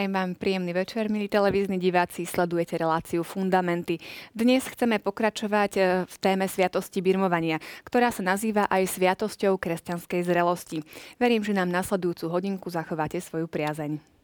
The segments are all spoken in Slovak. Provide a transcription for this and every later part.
Prajem vám príjemný večer, milí televízni diváci, sledujete reláciu Fundamenty. Dnes chceme pokračovať e, v téme Sviatosti birmovania, ktorá sa nazýva aj Sviatosťou kresťanskej zrelosti. Verím, že nám nasledujúcu hodinku zachováte svoju priazeň.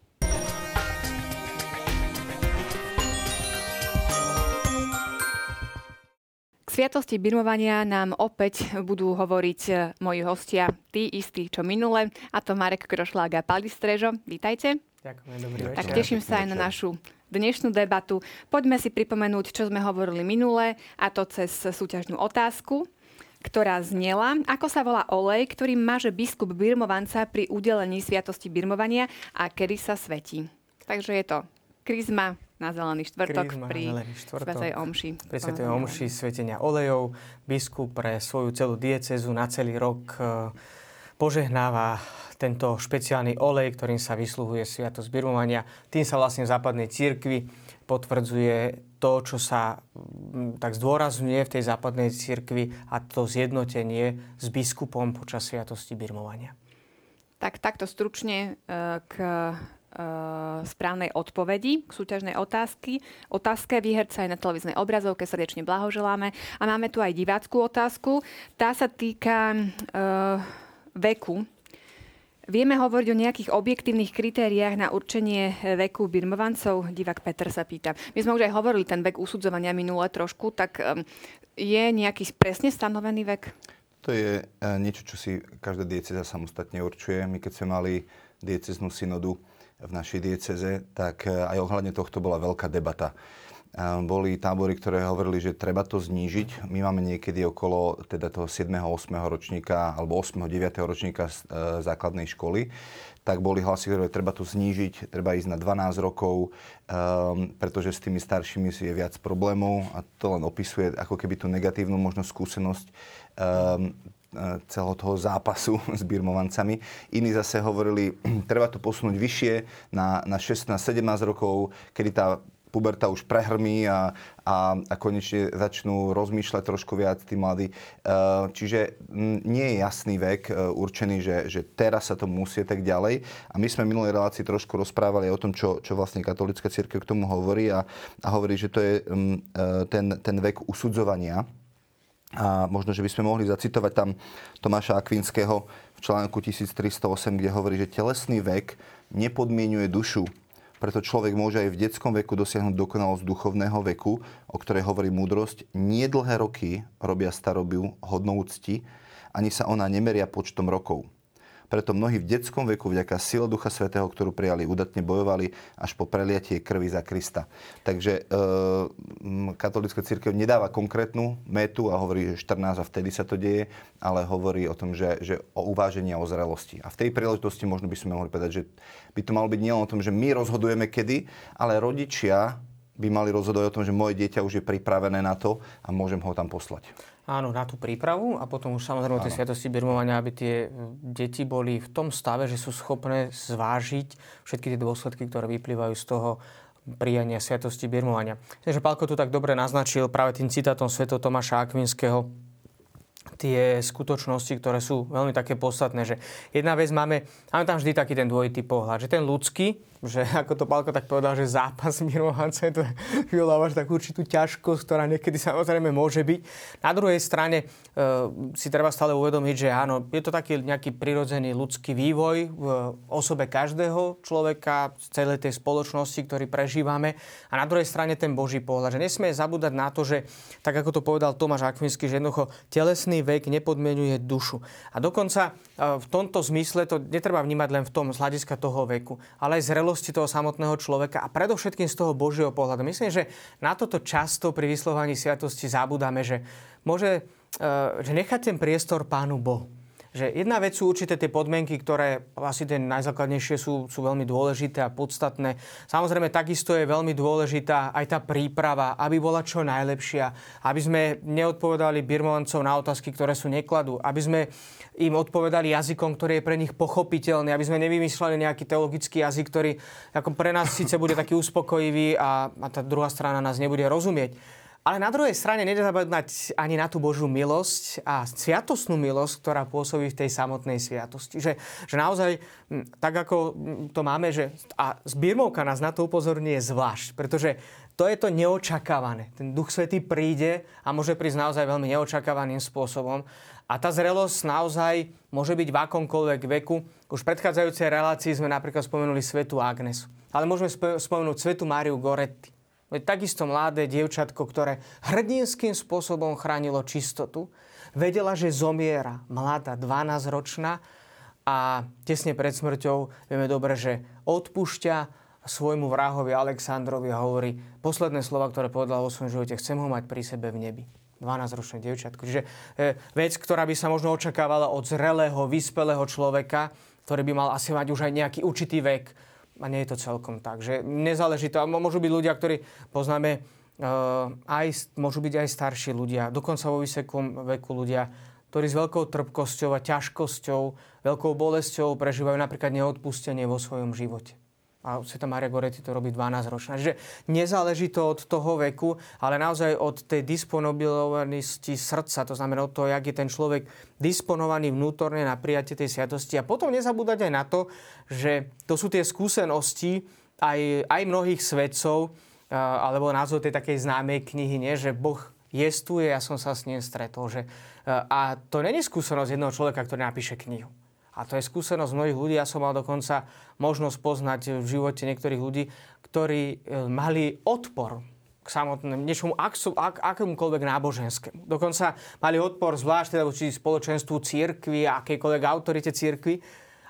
Sviatosti birmovania nám opäť budú hovoriť e, moji hostia, tí istí, čo minule, a to Marek Krošlák a Pali Strežo. Vítajte. Ďakujem, dobrý večer. Tak teším sa aj na našu dnešnú debatu. Poďme si pripomenúť, čo sme hovorili minule, a to cez súťažnú otázku ktorá znela, ako sa volá olej, ktorý maže biskup birmovanca pri udelení sviatosti birmovania a kedy sa svetí. Takže je to krizma, na Zelený štvrtok Krízma, pri štvrtok, Svetej Omši. Pri Svetej Omši svetenia olejov. Biskup pre svoju celú diecezu na celý rok e, požehnáva tento špeciálny olej, ktorým sa vysluhuje sviatosť birmovania. Tým sa vlastne v západnej církvi potvrdzuje to, čo sa tak zdôrazňuje v tej západnej církvi a to zjednotenie s biskupom počas sviatosti birmovania. Tak takto stručne e, k správnej odpovedi k súťažnej otázky. Otázke výherca aj na televíznej obrazovke srdečne blahoželáme. A máme tu aj diváckú otázku. Tá sa týka uh, veku. Vieme hovoriť o nejakých objektívnych kritériách na určenie veku birmovancov? Divák Peter sa pýta. My sme už aj hovorili ten vek usudzovania minule trošku, tak um, je nejaký presne stanovený vek? To je uh, niečo, čo si každá dieceza samostatne určuje. My keď sme mali dieceznú synodu, v našej dieceze, tak eh, aj ohľadne tohto bola veľká debata. Eh, boli tábory, ktoré hovorili, že treba to znížiť. My máme niekedy okolo teda toho 7. 8. ročníka alebo 8. 9. ročníka eh, základnej školy tak boli hlasy, ktoré treba to znížiť, treba ísť na 12 rokov, um, pretože s tými staršími je viac problémov a to len opisuje ako keby tú negatívnu možno skúsenosť um, E, celého toho zápasu s birmovancami. Iní zase hovorili, treba to posunúť vyššie na, na 16-17 rokov, kedy tá puberta už prehrmí a, a, a konečne začnú rozmýšľať trošku viac tí mladí. E, čiže nie je jasný vek e, určený, že, že teraz sa to musí tak ďalej. A my sme v minulej relácii trošku rozprávali o tom, čo, čo vlastne katolická církev k tomu hovorí a, a hovorí, že to je ten, ten vek usudzovania a možno, že by sme mohli zacitovať tam Tomáša Akvinského v článku 1308, kde hovorí, že telesný vek nepodmienuje dušu. Preto človek môže aj v detskom veku dosiahnuť dokonalosť duchovného veku, o ktorej hovorí múdrosť. Nie dlhé roky robia starobiu hodnou cti, ani sa ona nemeria počtom rokov. Preto mnohí v detskom veku vďaka sile Ducha Svetého, ktorú prijali, udatne bojovali až po preliatie krvi za Krista. Takže e, katolická církev nedáva konkrétnu metu a hovorí, že 14 a vtedy sa to deje, ale hovorí o tom, že, že o uvážení a o zrelosti. A v tej príležitosti možno by sme mohli povedať, že by to malo byť nielen o tom, že my rozhodujeme kedy, ale rodičia by mali rozhodovať o tom, že moje dieťa už je pripravené na to a môžem ho tam poslať. Áno, na tú prípravu a potom už samozrejme tie sviatosti birmovania, aby tie e, deti boli v tom stave, že sú schopné zvážiť všetky tie dôsledky, ktoré vyplývajú z toho prijania sviatosti birmovania. Takže Pálko tu tak dobre naznačil práve tým citátom sveto Tomáša Akvinského, tie skutočnosti, ktoré sú veľmi také podstatné, že jedna vec máme, máme tam vždy taký ten dvojitý pohľad, že ten ľudský, že ako to Pálko tak povedal, že zápas mirovanca to vyvoláva takú určitú ťažkosť, ktorá niekedy samozrejme môže byť. Na druhej strane e, si treba stále uvedomiť, že áno, je to taký nejaký prirodzený ľudský vývoj v osobe každého človeka, z celej tej spoločnosti, ktorý prežívame. A na druhej strane ten Boží pohľad, že nesmie zabúdať na to, že tak ako to povedal Tomáš Akvinsky, že jednoducho telesný vek nepodmienuje dušu. A dokonca e, v tomto zmysle to netreba vnímať len v tom z hľadiska toho veku, ale aj zrelosti zrelosti toho samotného človeka a predovšetkým z toho Božieho pohľadu. Myslím, že na toto často pri vyslovaní sviatosti zabudáme, že môže, e, že nechať ten priestor Pánu Bohu že jedna vec sú určité tie podmienky, ktoré asi tie najzákladnejšie sú, sú veľmi dôležité a podstatné. Samozrejme, takisto je veľmi dôležitá aj tá príprava, aby bola čo najlepšia, aby sme neodpovedali birmovancov na otázky, ktoré sú nekladú, aby sme im odpovedali jazykom, ktorý je pre nich pochopiteľný, aby sme nevymýšľali nejaký teologický jazyk, ktorý ako pre nás síce bude taký uspokojivý a, a tá druhá strana nás nebude rozumieť Ale na druhej strane nezabudnať ani na tú Božú milosť a sviatostnú milosť, ktorá pôsobí v tej samotnej sviatosti. Že, že naozaj, tak ako to máme, že a zbirmovka nás na to upozorňuje zvlášť, pretože to je to neočakávané. Ten Duch Svetý príde a môže prísť naozaj veľmi neočakávaným spôsobom. A tá zrelosť naozaj môže byť v akomkoľvek veku. Už v predchádzajúcej relácii sme napríklad spomenuli svetu Agnes. Ale môžeme spomenúť svetu Máriu Goretti Veď takisto mladé dievčatko, ktoré hrdinským spôsobom chránilo čistotu, vedela, že zomiera mladá 12-ročná a tesne pred smrťou vieme dobre, že odpúšťa svojmu vrahovi Aleksandrovi a hovorí posledné slova, ktoré povedala vo svojom živote, chcem ho mať pri sebe v nebi. 12-ročné dievčatko. Čiže e, vec, ktorá by sa možno očakávala od zrelého, vyspelého človeka, ktorý by mal asi mať už aj nejaký určitý vek, a nie je to celkom tak. Že nezáleží to. Môžu byť ľudia, ktorí poznáme, uh, aj, môžu byť aj starší ľudia, dokonca vo vysokom veku ľudia, ktorí s veľkou trpkosťou a ťažkosťou, veľkou bolesťou prežívajú napríklad neodpustenie vo svojom živote a Sveta Maria Goretti to robí 12 ročná. Že nezáleží to od toho veku, ale naozaj od tej disponibilovanosti srdca, to znamená od toho, jak je ten človek disponovaný vnútorne na prijatie tej sviatosti. A potom nezabúdať aj na to, že to sú tie skúsenosti aj, aj mnohých svedcov, alebo názov tej takej známej knihy, nie? že Boh jestuje, ja som sa s ním stretol. Že, a to není skúsenosť jedného človeka, ktorý napíše knihu. A to je skúsenosť mnohých ľudí. Ja som mal dokonca možnosť poznať v živote niektorých ľudí, ktorí e, mali odpor k samotnému, niečomu ak, akémukoľvek náboženskému. Dokonca mali odpor zvlášť teda voči spoločenstvu církvy a akejkoľvek autorite církvy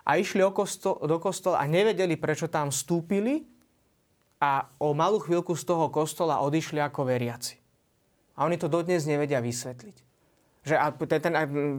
a išli o kostol, do kostola a nevedeli, prečo tam vstúpili a o malú chvíľku z toho kostola odišli ako veriaci. A oni to dodnes nevedia vysvetliť že ten, ten,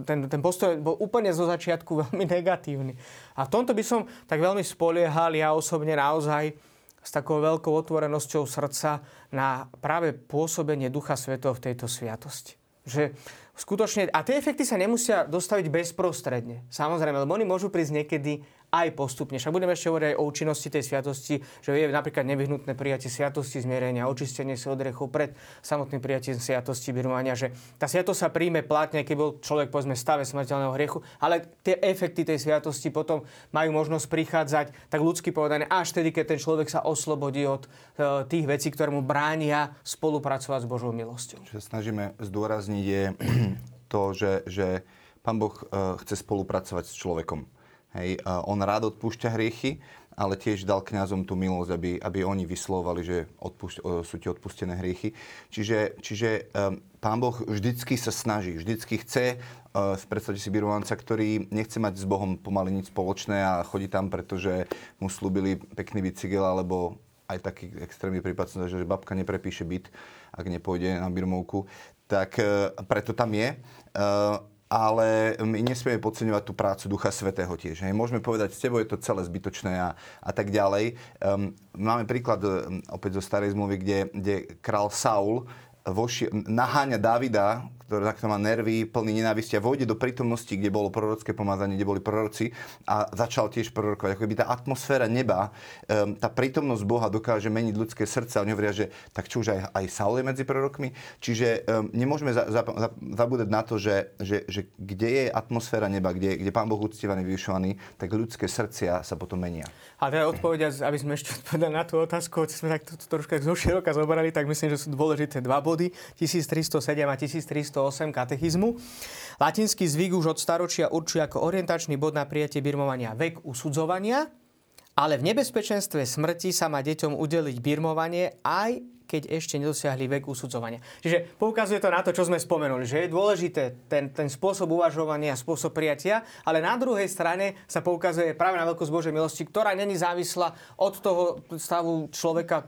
ten, ten postoj bol úplne zo začiatku veľmi negatívny. A v tomto by som tak veľmi spoliehal ja osobne naozaj s takou veľkou otvorenosťou srdca na práve pôsobenie Ducha Svetov v tejto sviatosti. Že skutočne, a tie efekty sa nemusia dostaviť bezprostredne. Samozrejme, lebo oni môžu prísť niekedy aj postupne. Však budeme ešte hovoriť aj o účinnosti tej sviatosti, že je napríklad nevyhnutné prijatie sviatosti zmierenia, očistenie sa od rechov pred samotným prijatím sviatosti birmovania, že tá sviatosť sa príjme platne, keď bol človek povedzme v stave smrteľného hriechu, ale tie efekty tej sviatosti potom majú možnosť prichádzať, tak ľudsky povedané, až tedy, keď ten človek sa oslobodí od e, tých vecí, ktoré mu bránia spolupracovať s Božou milosťou. Čo snažíme zdôrazniť je to, že, že Pán Boh e, chce spolupracovať s človekom. Hej, on rád odpúšťa hriechy, ale tiež dal kňazom tú milosť, aby, aby oni vyslovali, že odpúšť, sú ti odpustené hriechy. Čiže, čiže pán Boh vždycky sa snaží, vždycky chce, uh, predstavte si birovanca, ktorý nechce mať s Bohom pomaly nič spoločné a chodí tam, pretože mu slúbili pekný bicykel, alebo aj taký extrémny prípad som že babka neprepíše byt, ak nepôjde na birmovku, tak uh, preto tam je. Uh, ale my nesmieme podceňovať tú prácu Ducha Svetého tiež. Hej. Môžeme povedať, s tebou je to celé zbytočné a, a tak ďalej. Um, máme príklad um, opäť zo starej zmluvy, kde, kde král Saul voši, naháňa Davida, ktorý takto má nervy, plný nenávisti a vojde do prítomnosti, kde bolo prorocké pomazanie, kde boli proroci a začal tiež prorokovať. Ako keby tá atmosféra neba, um, tá prítomnosť Boha dokáže meniť ľudské srdce. Oni hovoria, že tak čo už aj, aj Saul je medzi prorokmi. Čiže um, nemôžeme za, za, za, zabúdať na to, že, že, že kde je atmosféra neba, kde, kde Pán Boh uctievaný, vyvyšovaný, tak ľudské srdcia sa potom menia. A teda odpovedia, aby sme ešte odpovedali na tú otázku, hoci sme tak troška zoširoka zobrali, tak myslím, že sú dôležité dva body, 1307 a 1308 katechizmu. Latinský zvyk už od staročia určuje ako orientačný bod na prijatie birmovania vek usudzovania, ale v nebezpečenstve smrti sa má deťom udeliť birmovanie aj keď ešte nedosiahli vek usudzovania. Čiže poukazuje to na to, čo sme spomenuli, že je dôležité ten, ten spôsob uvažovania, spôsob prijatia, ale na druhej strane sa poukazuje práve na veľkosť Božej milosti, ktorá není závislá od toho stavu človeka,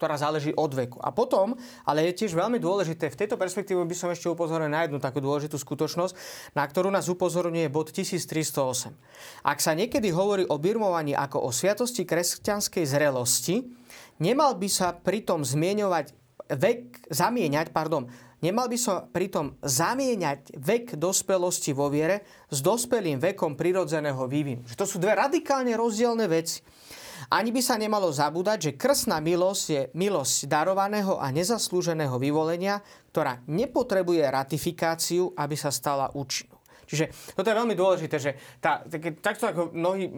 ktorá záleží od veku. A potom, ale je tiež veľmi dôležité, v tejto perspektíve by som ešte upozoril na jednu takú dôležitú skutočnosť, na ktorú nás upozorňuje bod 1308. Ak sa niekedy hovorí o birmovaní ako o sviatosti kresťanskej zrelosti, nemal by sa pritom zmieňovať vek, zamieňať, pardon, nemal by sa pritom zamieňať vek dospelosti vo viere s dospelým vekom prirodzeného vývinu. Že to sú dve radikálne rozdielne veci. Ani by sa nemalo zabúdať, že krstná milosť je milosť darovaného a nezaslúženého vyvolenia, ktorá nepotrebuje ratifikáciu, aby sa stala účinnou. Čiže toto je veľmi dôležité, že tá, tak, takto ako mnohí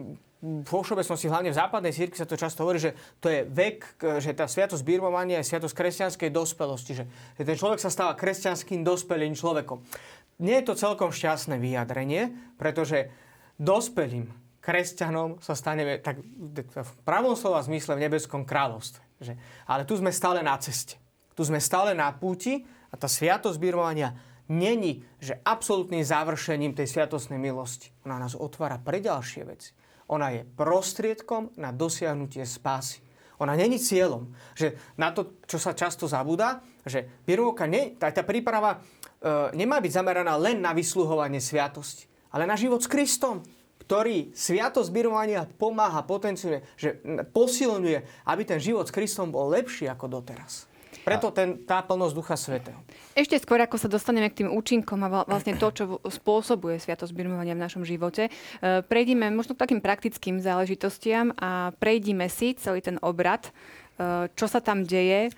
vo všeobecnosti, hlavne v západnej cirkvi sa to často hovorí, že to je vek, že tá sviatosť birmovania je sviatosť kresťanskej dospelosti, že, že ten človek sa stáva kresťanským dospelým človekom. Nie je to celkom šťastné vyjadrenie, pretože dospelým kresťanom sa staneme tak v pravom slova zmysle v nebeskom kráľovstve. Že? Ale tu sme stále na ceste. Tu sme stále na púti a tá sviatosť birmovania není, že absolútnym završením tej sviatostnej milosti. Ona nás otvára pre ďalšie veci. Ona je prostriedkom na dosiahnutie spásy. Ona není cieľom. Že na to, čo sa často zabúda, že birmovka, nie, tá, tá príprava e, nemá byť zameraná len na vysluhovanie sviatosti, ale na život s Kristom ktorý sviatosť birmovania pomáha, potenciuje, že posilňuje, aby ten život s Kristom bol lepší ako doteraz. Preto ten, tá plnosť Ducha Svetého. Ešte skôr, ako sa dostaneme k tým účinkom a vlastne to, čo spôsobuje sviatosť birmovania v našom živote, e, prejdime možno k takým praktickým záležitostiam a prejdime si celý ten obrad, e, čo sa tam deje, e,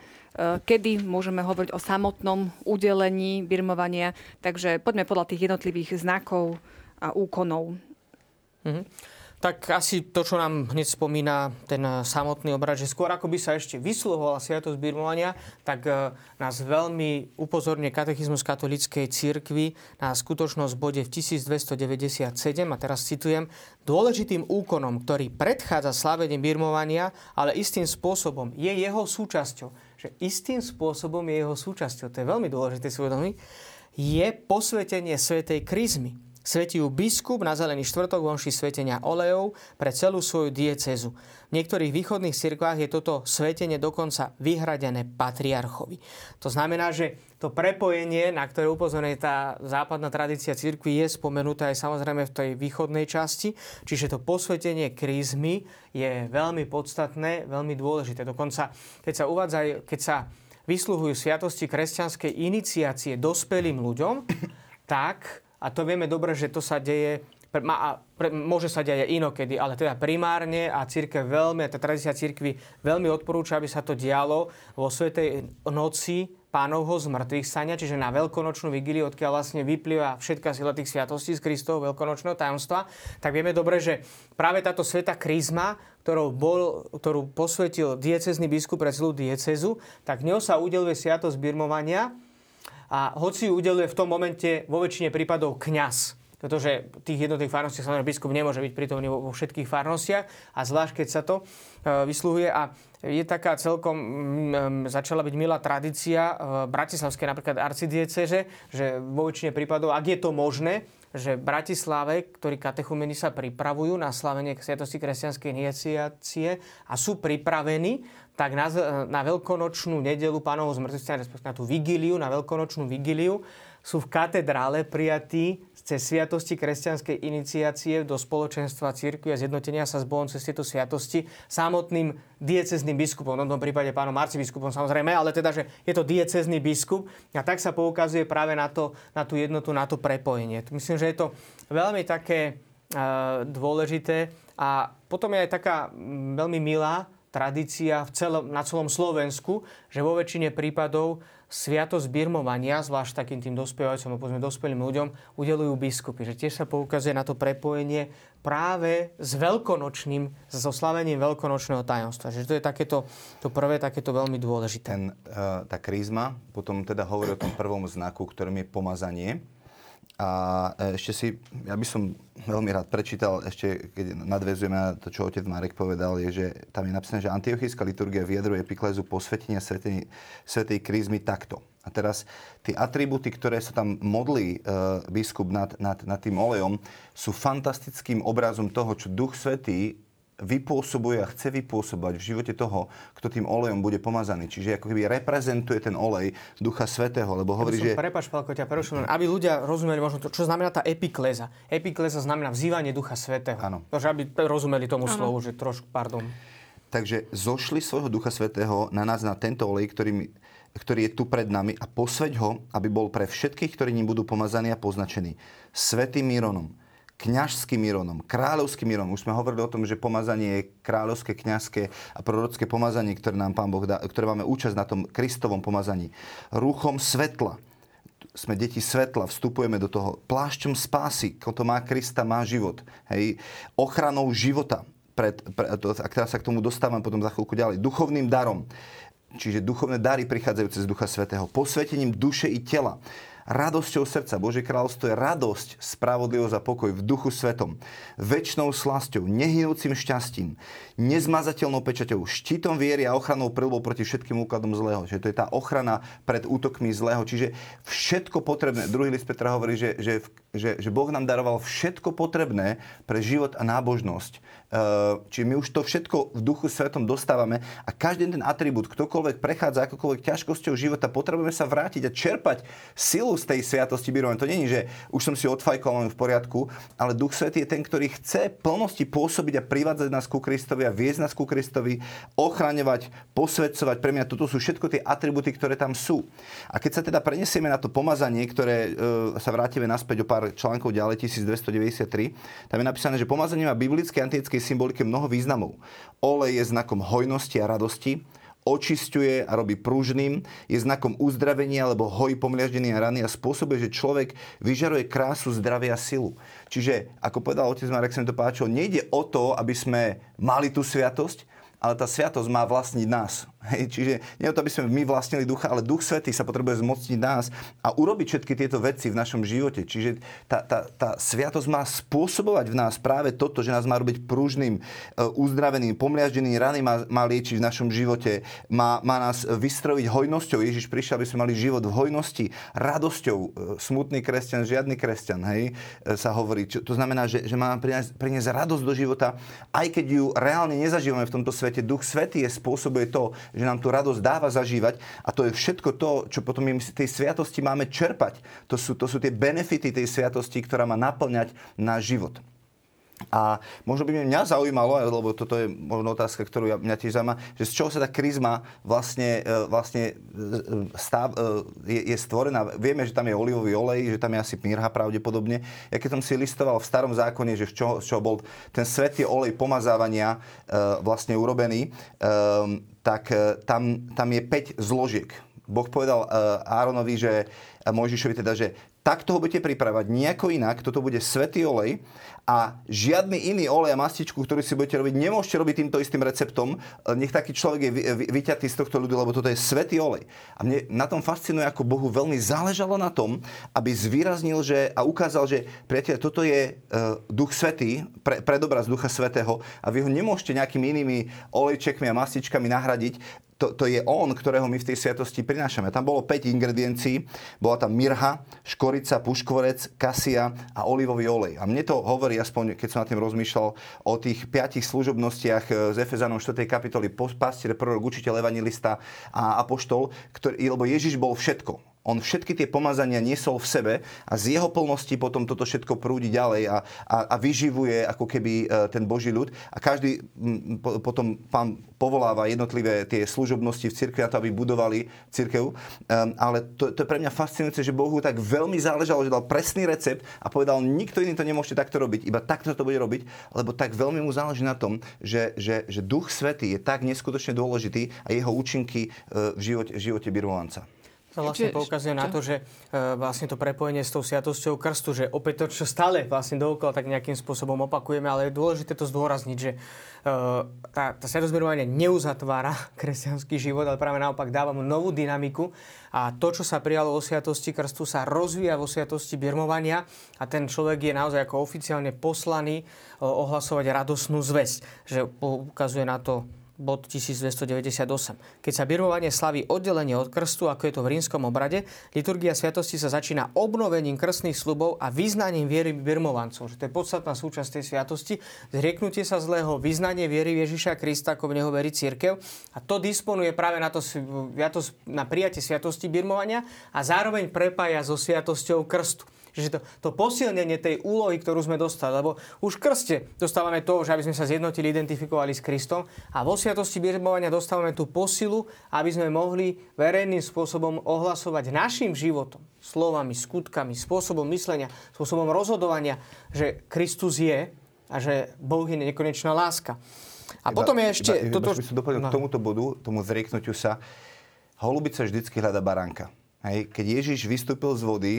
kedy môžeme hovoriť o samotnom udelení birmovania. Takže poďme podľa tých jednotlivých znakov a úkonov. Mm-hmm. Tak asi to, čo nám hneď spomína ten eh, samotný obrad, že skôr ako by sa ešte vysluhovala sviatosť birmovania, tak eh, nás veľmi upozorne katechizmus katolíckej církvy na skutočnosť bode v 1297, a teraz citujem, dôležitým úkonom, ktorý predchádza slaveniu birmovania, ale istým spôsobom je jeho súčasťou. Že istým spôsobom je jeho súčasťou, to je veľmi dôležité si je posvetenie svetej kryzmy Svetí ju biskup na zelený štvrtok vonší svetenia olejov pre celú svoju diecezu. V niektorých východných cirkvách je toto svetenie dokonca vyhradené patriarchovi. To znamená, že to prepojenie, na ktoré upozorňuje tá západná tradícia cirkvi, je spomenuté aj samozrejme v tej východnej časti. Čiže to posvetenie krízmy je veľmi podstatné, veľmi dôležité. Dokonca, keď sa uvádza, keď sa vysluhujú sviatosti kresťanskej iniciácie dospelým ľuďom, tak a to vieme dobre, že to sa deje a môže sa deť aj inokedy, ale teda primárne a církev veľmi, a tá tradícia církvy veľmi odporúča, aby sa to dialo vo Svetej noci pánovho zmrtvých stania, čiže na veľkonočnú vigíliu, odkiaľ vlastne vyplýva všetká sila tých sviatostí z Kristovho veľkonočného tajomstva, tak vieme dobre, že práve táto sveta krizma, ktorou, bol, ktorú posvetil diecezný biskup pre celú diecezu, tak ňou sa udeluje sviatosť birmovania, a hoci ju udeluje v tom momente vo väčšine prípadov kňaz, pretože tých jednotných farnostiach samozrejme biskup nemôže byť prítomný vo, všetkých farnostiach a zvlášť keď sa to e, vysluhuje. A je taká celkom, mm, začala byť milá tradícia v Bratislavskej napríklad arcidieceže, že vo väčšine prípadov, ak je to možné, že v Bratislave, ktorí katechumeni sa pripravujú na slavenie Sviatosti kresťanskej iniciácie a sú pripravení, tak na, na veľkonočnú nedelu pánovho zmrtvstva, respektíve na tú vigíliu, na veľkonočnú vigíliu, sú v katedrále prijatí cez sviatosti kresťanskej iniciácie do spoločenstva církvy a zjednotenia sa s Bohom cez tieto sviatosti samotným diecezným biskupom, v tomto prípade pánom arcibiskupom samozrejme, ale teda, že je to diecezný biskup a tak sa poukazuje práve na, to, na tú jednotu, na to prepojenie. Myslím, že je to veľmi také uh, dôležité a potom je aj taká veľmi milá tradícia v celom, na celom Slovensku, že vo väčšine prípadov sviatosť birmovania, zvlášť takým tým dospievajúcim, povedzme dospelým ľuďom, udelujú biskupy. Že tiež sa poukazuje na to prepojenie práve s veľkonočným, so slavením veľkonočného tajomstva. Že to je takéto, to prvé takéto veľmi dôležité. Ten, uh, tá krízma potom teda hovorí o tom prvom znaku, ktorým je pomazanie a e, ešte si, ja by som veľmi rád prečítal, ešte keď nadvezujeme na to, čo otec Marek povedal, je, že tam je napísané, že antiochická liturgia vyjadruje epiklézu posvetenia svetej, svetej krízmy takto. A teraz tie atributy, ktoré sa tam modlí e, biskup nad, nad, nad tým olejom, sú fantastickým obrazom toho, čo Duch Svetý vypôsobuje a chce vypôsobovať v živote toho, kto tým olejom bude pomazaný. Čiže ako keby reprezentuje ten olej Ducha Svetého, lebo hovorí, že... Prepač, Palko, ťa prerušujem, aby ľudia rozumeli možno to, čo znamená tá epikléza. Epikléza znamená vzývanie Ducha Svetého. Áno. Takže aby rozumeli tomu ano. slovu, že trošku, pardon. Takže zošli svojho Ducha Svetého na nás, na tento olej, ktorý, ktorý je tu pred nami a posveď ho, aby bol pre všetkých, ktorí ním budú pomazaní a poznačení. Svetým Míronom, kňažským Ironom, kráľovským Ironom. Už sme hovorili o tom, že pomazanie je kráľovské, kňazské a prorocké pomazanie, ktoré nám Pán Boh dá, ktoré máme účasť na tom Kristovom pomazaní. Ruchom svetla. Sme deti svetla, vstupujeme do toho. Plášťom spásy, kto má Krista, má život. Hej. Ochranou života. Pred, pre, to, a teraz sa k tomu dostávam potom za chvíľku ďalej. Duchovným darom. Čiže duchovné dary prichádzajúce z Ducha Svetého. Posvetením duše i tela radosťou srdca. Božie kráľovstvo je radosť, spravodlivosť a pokoj v duchu svetom, väčšnou slasťou, nehynúcim šťastím, nezmazateľnou pečaťou, štítom viery a ochranou prilbou proti všetkým úkladom zlého. Čiže to je tá ochrana pred útokmi zlého. Čiže všetko potrebné. Druhý list Petra hovorí, že, že, že, že Boh nám daroval všetko potrebné pre život a nábožnosť. Uh, čiže my už to všetko v duchu svetom dostávame a každý ten atribút, ktokoľvek prechádza akokoľvek ťažkosťou života, potrebujeme sa vrátiť a čerpať silu z tej sviatosti birovania. To není, že už som si odfajkoval v poriadku, ale Duch Svetý je ten, ktorý chce plnosti pôsobiť a privádzať nás ku Kristovi a viesť nás ku Kristovi, ochraňovať, posvedcovať. Pre mňa toto sú všetko tie atributy, ktoré tam sú. A keď sa teda prenesieme na to pomazanie, ktoré e, sa vrátime naspäť o pár článkov ďalej, 1293, tam je napísané, že pomazanie má biblické a antickej symbolike mnoho významov. Olej je znakom hojnosti a radosti, očisťuje a robí pružným, je znakom uzdravenia alebo hojí a rany a spôsobuje, že človek vyžaruje krásu, zdravia a silu. Čiže, ako povedal otec Marek, sa mi to páčilo, nejde o to, aby sme mali tú sviatosť, ale tá sviatosť má vlastniť nás. Hej, čiže nie o to, aby sme my vlastnili ducha, ale duch svetý sa potrebuje zmocniť nás a urobiť všetky tieto veci v našom živote. Čiže tá, tá, tá sviatosť má spôsobovať v nás práve toto, že nás má robiť pružným, e, uzdraveným, pomliaždeným, rany má, má liečiť v našom živote, má, má nás vystrojiť hojnosťou. Ježiš prišiel, aby sme mali život v hojnosti, radosťou. E, smutný kresťan, žiadny kresťan, hej, e, sa hovorí. Čo, to znamená, že, že má priniesť, priniesť radosť do života, aj keď ju reálne nezažívame v tomto svete. Duch Svetý je spôsobuje to, že nám tú radosť dáva zažívať a to je všetko to, čo potom my z tej sviatosti máme čerpať. To sú, to sú tie benefity tej sviatosti, ktorá má naplňať náš život. A možno by mňa zaujímalo, lebo toto je možno otázka, ktorú ja, mňa tiež zaujíma, že z čoho sa tá krizma vlastne, e, vlastne e, stav, e, je, je stvorená. Vieme, že tam je olivový olej, že tam je asi mirha pravdepodobne. Ja keď som si listoval v starom zákone, že z čoho, z čoho bol ten svetý olej pomazávania vlastne urobený, tak tam, tam je 5 zložiek. Boh povedal Áronovi, že Mojžišovi teda, že takto ho budete pripravať nejako inak, toto bude svetý olej a žiadny iný olej a mastičku, ktorý si budete robiť, nemôžete robiť týmto istým receptom. Nech taký človek je vyťatý z tohto ľudu, lebo toto je svetý olej. A mne na tom fascinuje, ako Bohu veľmi záležalo na tom, aby zvýraznil že, a ukázal, že priateľ, toto je uh, duch svetý, pre, predobraz ducha svetého a vy ho nemôžete nejakými inými olejčekmi a mastičkami nahradiť to, to je on, ktorého my v tej sviatosti prinášame. Tam bolo 5 ingrediencií. Bola tam mirha, škorica, puškvorec, kasia a olivový olej. A mne to hovorí, aspoň keď som na tým rozmýšľal, o tých piatich služobnostiach eh, z Efezanom 4. kapitoly, pastier, prorok, učiteľ, evangelista a apoštol, ktorý, lebo Ježiš bol všetko on všetky tie pomazania niesol v sebe a z jeho plnosti potom toto všetko prúdi ďalej a, a, a vyživuje ako keby e, ten Boží ľud. A každý potom pán povoláva jednotlivé tie služobnosti v cirkvi a to, aby budovali cirkev. Um, ale to, to je pre mňa fascinujúce, že Bohu tak veľmi záležalo, že dal presný recept a povedal, nikto iný to nemôžete takto robiť, iba takto to bude robiť, lebo tak veľmi mu záleží na tom, že, že, že Duch Svetý je tak neskutočne dôležitý a jeho účinky e, v živote, v živote birmovanca. To vlastne Čiže, poukazuje čo? na to, že e, vlastne to prepojenie s tou sviatosťou krstu, že opäť to, čo stále vlastne dookola tak nejakým spôsobom opakujeme, ale je dôležité to zdôrazniť, že e, tá, tá sviatosť neuzatvára kresťanský život, ale práve naopak dáva mu novú dynamiku a to, čo sa prijalo o sviatosti krstu, sa rozvíja vo sviatosti birmovania a ten človek je naozaj ako oficiálne poslaný e, ohlasovať radosnú zväzť, že poukazuje na to bod 1298. Keď sa birmovanie slaví oddelenie od krstu, ako je to v rímskom obrade, liturgia sviatosti sa začína obnovením krstných slubov a vyznaním viery birmovancov. Že to je podstatná súčasť tej sviatosti. Zrieknutie sa zlého, vyznanie viery Ježiša Krista, ako v neho verí církev. A to disponuje práve na, to, na prijatie sviatosti birmovania a zároveň prepája so sviatosťou krstu Čiže to, to posilnenie tej úlohy, ktorú sme dostali, lebo už v krste dostávame to, že aby sme sa zjednotili, identifikovali s Kristom a vo sviatosti birmovania dostávame tú posilu, aby sme mohli verejným spôsobom ohlasovať našim životom, slovami, skutkami, spôsobom myslenia, spôsobom rozhodovania, že Kristus je a že Boh je nekonečná láska. A iba, potom je ešte... Iba, toto... By som doplnil no. k tomuto bodu, tomu zrieknutiu sa. Holubica vždycky hľada baránka. Hej, keď Ježiš vystúpil z vody,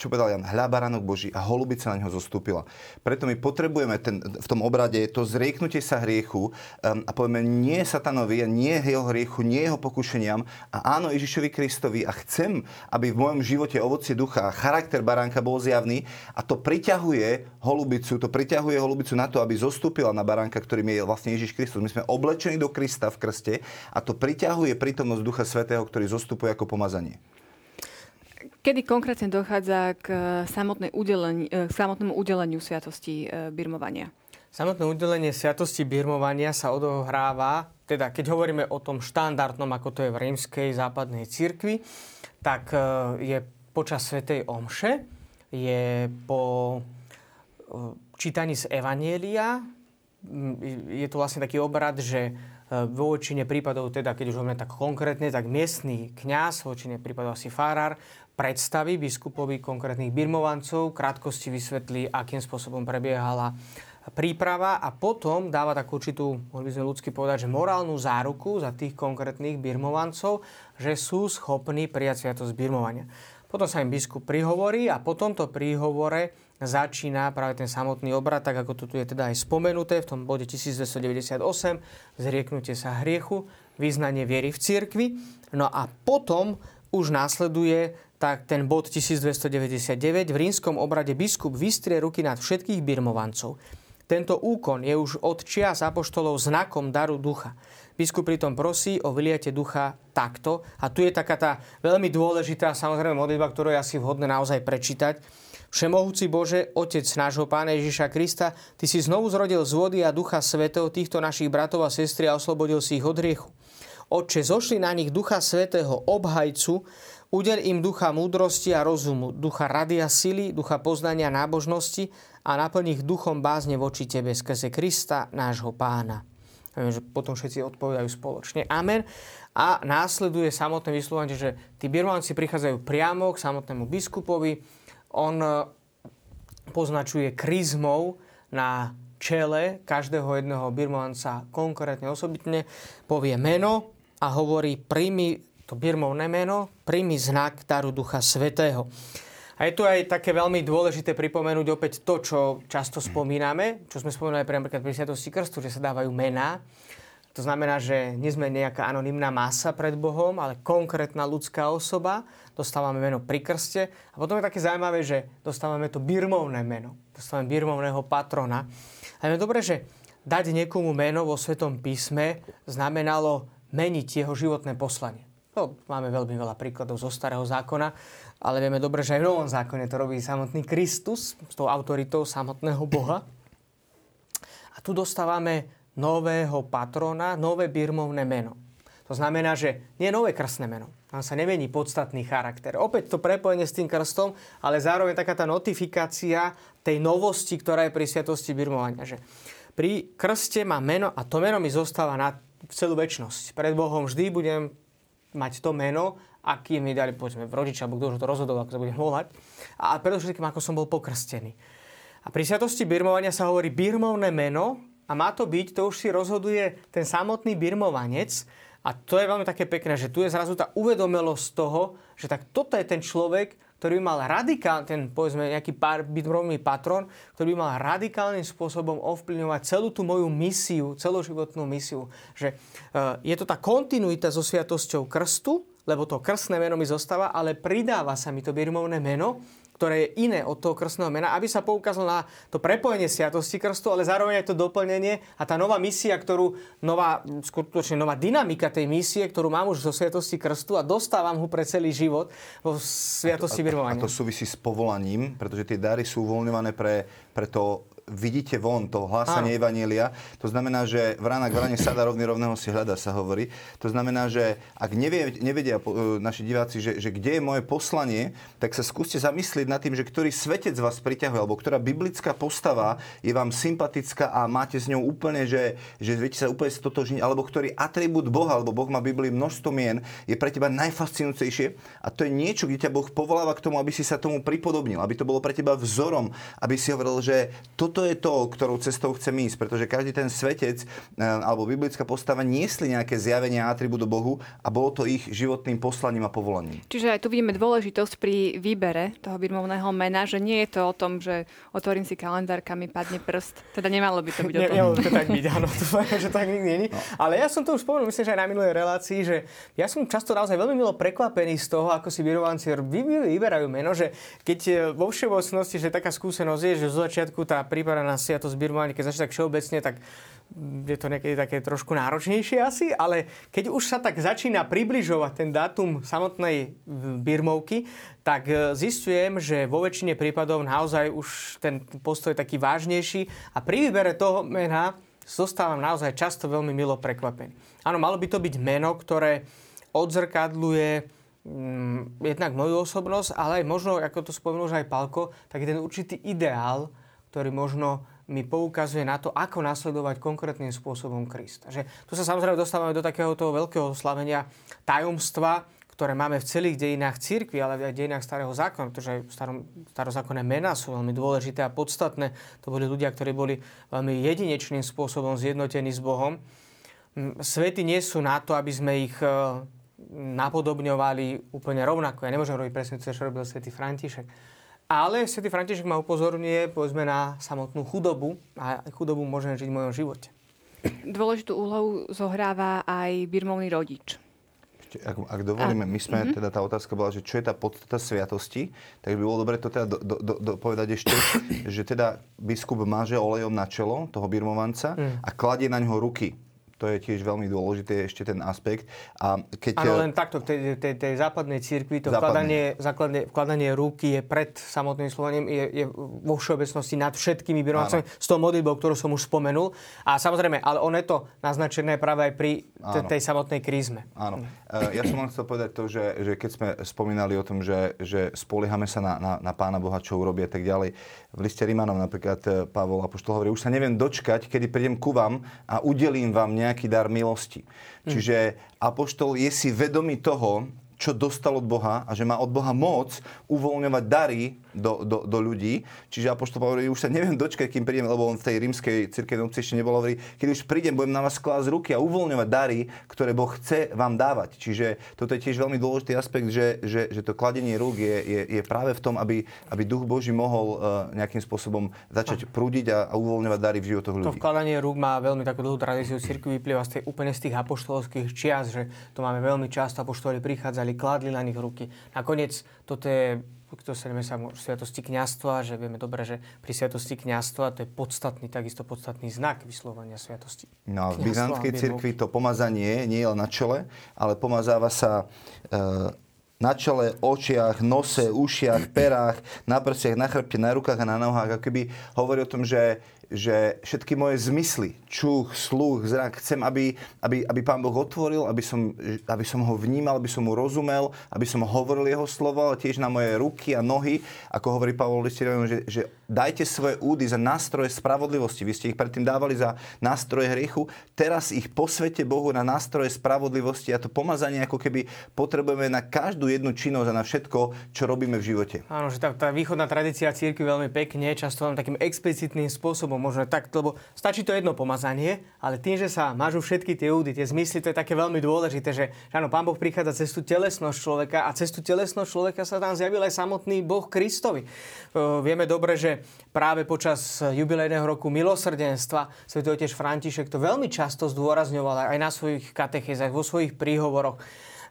čo povedal Jan, hľa baránok Boží a holubica na neho zostúpila. Preto my potrebujeme ten, v tom obrade to zrieknutie sa hriechu um, a povieme nie satanovi a nie jeho hriechu, nie jeho pokušeniam a áno Ježišovi Kristovi a chcem, aby v mojom živote ovocie ducha a charakter baránka bol zjavný a to priťahuje holubicu, to priťahuje holubicu na to, aby zostúpila na baránka, ktorým je vlastne Ježiš Kristus. My sme oblečení do Krista v krste a to priťahuje prítomnosť Ducha Svetého, ktorý zostupuje ako pomazanie. Kedy konkrétne dochádza k, eh, samotnej eh, k samotnému udeleniu sviatosti eh, birmovania? Samotné udelenie sviatosti birmovania sa odohráva, teda keď hovoríme o tom štandardnom, ako to je v rímskej západnej cirkvi, tak je počas Svetej Omše, je po čítaní z Evanielia, je to vlastne taký obrad, že vo väčšine prípadov, teda keď už hovoríme tak konkrétne, tak miestný kňaz, vo väčšine prípadov asi farár, predstaví biskupovi konkrétnych birmovancov, krátkosti vysvetlí, akým spôsobom prebiehala príprava a potom dáva takú určitú, mohli by sme ľudsky povedať, že morálnu záruku za tých konkrétnych birmovancov, že sú schopní prijať sviatosť birmovania. Potom sa im biskup prihovorí a po tomto príhovore začína práve ten samotný obrad, tak ako to tu je teda aj spomenuté v tom bode 1298, zrieknutie sa hriechu, vyznanie viery v cirkvi. No a potom už následuje tak ten bod 1299 v rímskom obrade biskup vystrie ruky nad všetkých birmovancov. Tento úkon je už od čias apoštolov znakom daru ducha. Biskup pritom prosí o vyliate ducha takto. A tu je taká tá veľmi dôležitá samozrejme modlitba, ktorú je asi vhodné naozaj prečítať. Všemohúci Bože, Otec nášho Pána Ježiša Krista, Ty si znovu zrodil z vody a Ducha Svetého týchto našich bratov a sestry a oslobodil si ich od hriechu. Otče, zošli na nich Ducha Svetého, obhajcu, Udel im ducha múdrosti a rozumu, ducha rady a sily, ducha poznania nábožnosti a naplň ich duchom bázne voči Tebe skrze Krista, nášho pána. Viem, že potom všetci odpovedajú spoločne. Amen. A následuje samotné vyslovenie, že tí birmanci prichádzajú priamo k samotnému biskupovi. On e, poznačuje kryzmou na čele každého jedného birmanca konkrétne osobitne, povie meno a hovorí, príjmi to birmovné meno, príjmi znak daru Ducha Svetého. A je tu aj také veľmi dôležité pripomenúť opäť to, čo často spomíname, čo sme spomínali pre napríklad pri Sviatosti Krstu, že sa dávajú mená. To znamená, že nie sme nejaká anonimná masa pred Bohom, ale konkrétna ľudská osoba. Dostávame meno pri krste. A potom je také zaujímavé, že dostávame to birmovné meno. Dostávame birmovného patrona. A je dobré, že dať niekomu meno vo Svetom písme znamenalo meniť jeho životné poslanie. To máme veľmi veľa príkladov zo starého zákona, ale vieme dobre, že aj v novom zákone to robí samotný Kristus s tou autoritou samotného Boha. A tu dostávame nového patrona, nové birmovné meno. To znamená, že nie nové krstné meno. Tam sa nemení podstatný charakter. Opäť to prepojenie s tým krstom, ale zároveň taká tá notifikácia tej novosti, ktorá je pri sviatosti birmovania. Že pri krste má meno a to meno mi zostáva na celú väčnosť. Pred Bohom vždy budem mať to meno, aký mi dali, povedzme, rodičia, alebo kto už to rozhodol, ako sa budem volať. A predovšetkým, ako som bol pokrstený. A pri sviatosti birmovania sa hovorí birmovné meno a má to byť, to už si rozhoduje ten samotný birmovanec. A to je veľmi také pekné, že tu je zrazu tá uvedomelosť toho, že tak toto je ten človek, ktorý by mal radikálne, ten povedzme nejaký pár bytrovný patron, ktorý by mal radikálnym spôsobom ovplyvňovať celú tú moju misiu, celoživotnú misiu. Že uh, je to tá kontinuita so sviatosťou krstu, lebo to krstné meno mi zostáva, ale pridáva sa mi to birmovné meno, ktoré je iné od toho krstného mena, aby sa poukázalo na to prepojenie sviatosti krstu, ale zároveň aj to doplnenie a tá nová misia, ktorú, nová, skutočne nová dynamika tej misie, ktorú mám už zo sviatosti krstu a dostávam ho pre celý život vo sviatosti birmovania. A to súvisí s povolaním, pretože tie dary sú uvoľňované pre, pre to vidíte von, to hlásanie Áno. Evanielia. To znamená, že v rána k vrane sada rovný rovného si hľada, sa hovorí. To znamená, že ak nevie, nevedia uh, naši diváci, že, že kde je moje poslanie, tak sa skúste zamyslieť nad tým, že ktorý svetec vás priťahuje, alebo ktorá biblická postava je vám sympatická a máte s ňou úplne, že, že viete sa úplne stotožniť, alebo ktorý atribút Boha, alebo Boh má Biblii množstvo mien, je pre teba najfascinujúcejšie. A to je niečo, kde ťa Boh povoláva k tomu, aby si sa tomu pripodobnil, aby to bolo pre teba vzorom, aby si hovoril, že toto je to, ktorou cestou chcem ísť, pretože každý ten svetec eh, alebo biblická postava niesli nejaké zjavenia a atribútu Bohu a bolo to ich životným poslaním a povolaním. Čiže aj tu vidíme dôležitosť pri výbere toho birmovného mena, že nie je to o tom, že otvorím si kalendár, kam mi padne prst. Teda nemalo by to byť o tom. Nemalo by to tak byť, áno, to že tak nikdy nie. No. Ale ja som to už spomenul, myslím, že aj na minulej relácii, že ja som často naozaj veľmi milo prekvapený z toho, ako si birmovanci vyberajú meno, že keď eh, vo všeobecnosti, že taká skúsenosť je, že zo začiatku tá príprava na sviatosť birmovania, keď začne tak všeobecne, tak je to niekedy také trošku náročnejšie asi, ale keď už sa tak začína približovať ten dátum samotnej birmovky, tak e, zistujem, že vo väčšine prípadov naozaj už ten postoj je taký vážnejší a pri výbere toho mena zostávam naozaj často veľmi milo prekvapený. Áno, malo by to byť meno, ktoré odzrkadluje mm, jednak moju osobnosť, ale aj možno, ako to spomenul už aj Palko, tak ten určitý ideál, ktorý možno mi poukazuje na to, ako nasledovať konkrétnym spôsobom Krista. Že tu sa samozrejme dostávame do takého toho veľkého slavenia tajomstva, ktoré máme v celých dejinách církvy, ale aj v dejinách starého zákona, pretože starom, starozákonné mená sú veľmi dôležité a podstatné. To boli ľudia, ktorí boli veľmi jedinečným spôsobom zjednotení s Bohom. Mm, svety nie sú na to, aby sme ich e, napodobňovali úplne rovnako. Ja nemôžem robiť presne to, čo robil svätý František ale Sv. František ma upozorňuje povedzme na samotnú chudobu a chudobu môžem žiť v mojom živote. Dôležitú úlohu zohráva aj birmovný rodič. Ak, ak dovolíme, my sme, uh-huh. teda tá otázka bola, že čo je tá podstata sviatosti, tak by bolo dobre to teda do, do, do, do, povedať ešte, že teda biskup máže olejom na čelo toho birmovanca uh-huh. a kladie na ňo ruky to je tiež veľmi dôležité, ešte ten aspekt. A keď... Áno, len takto, tej, tej, tej západnej cirkvi, to vkladanie, základne, vkladanie ruky je pred samotným slovaním, je, je vo všeobecnosti nad všetkými birmovacami, s tou modlitbou, ktorú som už spomenul. A samozrejme, ale on je to naznačené práve aj pri t- tej samotnej krízme. Áno. E, ja som len chcel povedať to, že, že keď sme spomínali o tom, že, že spoliehame sa na, na, na Pána Boha, čo urobí a tak ďalej. V liste Rímanom napríklad e, Pavol Apoštol hovorí, už sa neviem dočkať, kedy prídem ku vám a udelím vám nejaké nejaký dar milosti. Mm. Čiže Apoštol je si vedomý toho, čo dostal od Boha a že má od Boha moc uvoľňovať dary do, do, do ľudí. Čiže Apoštol Pavel už sa neviem dočkať, kým prídem, lebo on v tej rímskej cirkevnej obci ešte nebol, hovorí, keď už prídem, budem na vás klásť ruky a uvoľňovať dary, ktoré Boh chce vám dávať. Čiže toto je tiež veľmi dôležitý aspekt, že, že, že to kladenie rúk je, je, je práve v tom, aby, aby Duch Boží mohol uh, nejakým spôsobom začať prúdiť a, a uvoľňovať dary v životoch ľudí. To vkladanie rúk má veľmi takú dlhú tradíciu cirkvi, vyplýva z tej, úplne z tých apoštolských čias, že to máme veľmi často, apoštoli prichádzali kladli na nich ruky. Nakoniec toto je kto sa sa sviatosti kniastva, že vieme dobre, že pri sviatosti kniastva to je podstatný, takisto podstatný znak vyslovania sviatosti. No a v byzantskej cirkvi to pomazanie nie je na čele, ale pomazáva sa e, na čele, očiach, nose, ušiach, perách, na prsiach, na chrbte, na rukách a na nohách. Ako keby hovorí o tom, že že všetky moje zmysly, čuch, sluch, zrak, chcem, aby, aby, aby Pán Boh otvoril, aby som, aby som ho vnímal, aby som mu rozumel, aby som hovoril jeho slovo, ale tiež na moje ruky a nohy, ako hovorí Pavol Listinovým, že, že dajte svoje údy za nástroje spravodlivosti. Vy ste ich predtým dávali za nástroje hriechu, teraz ich posvete Bohu na nástroje spravodlivosti a to pomazanie ako keby potrebujeme na každú jednu činnosť a na všetko, čo robíme v živote. Áno, že tá, tá východná tradícia círky veľmi pekne, často takým explicitným spôsobom možno tak, lebo stačí to jedno pomazanie, ale tým, že sa mažú všetky tie údy, tie zmysly, to je také veľmi dôležité, že áno, Pán Boh prichádza cez tú telesnosť človeka a cez tú telesnosť človeka sa tam zjavil aj samotný Boh Kristovi. Vieme dobre, že práve počas jubilejného roku milosrdenstva svätý otec František to veľmi často zdôrazňoval aj na svojich katechézach, vo svojich príhovoroch,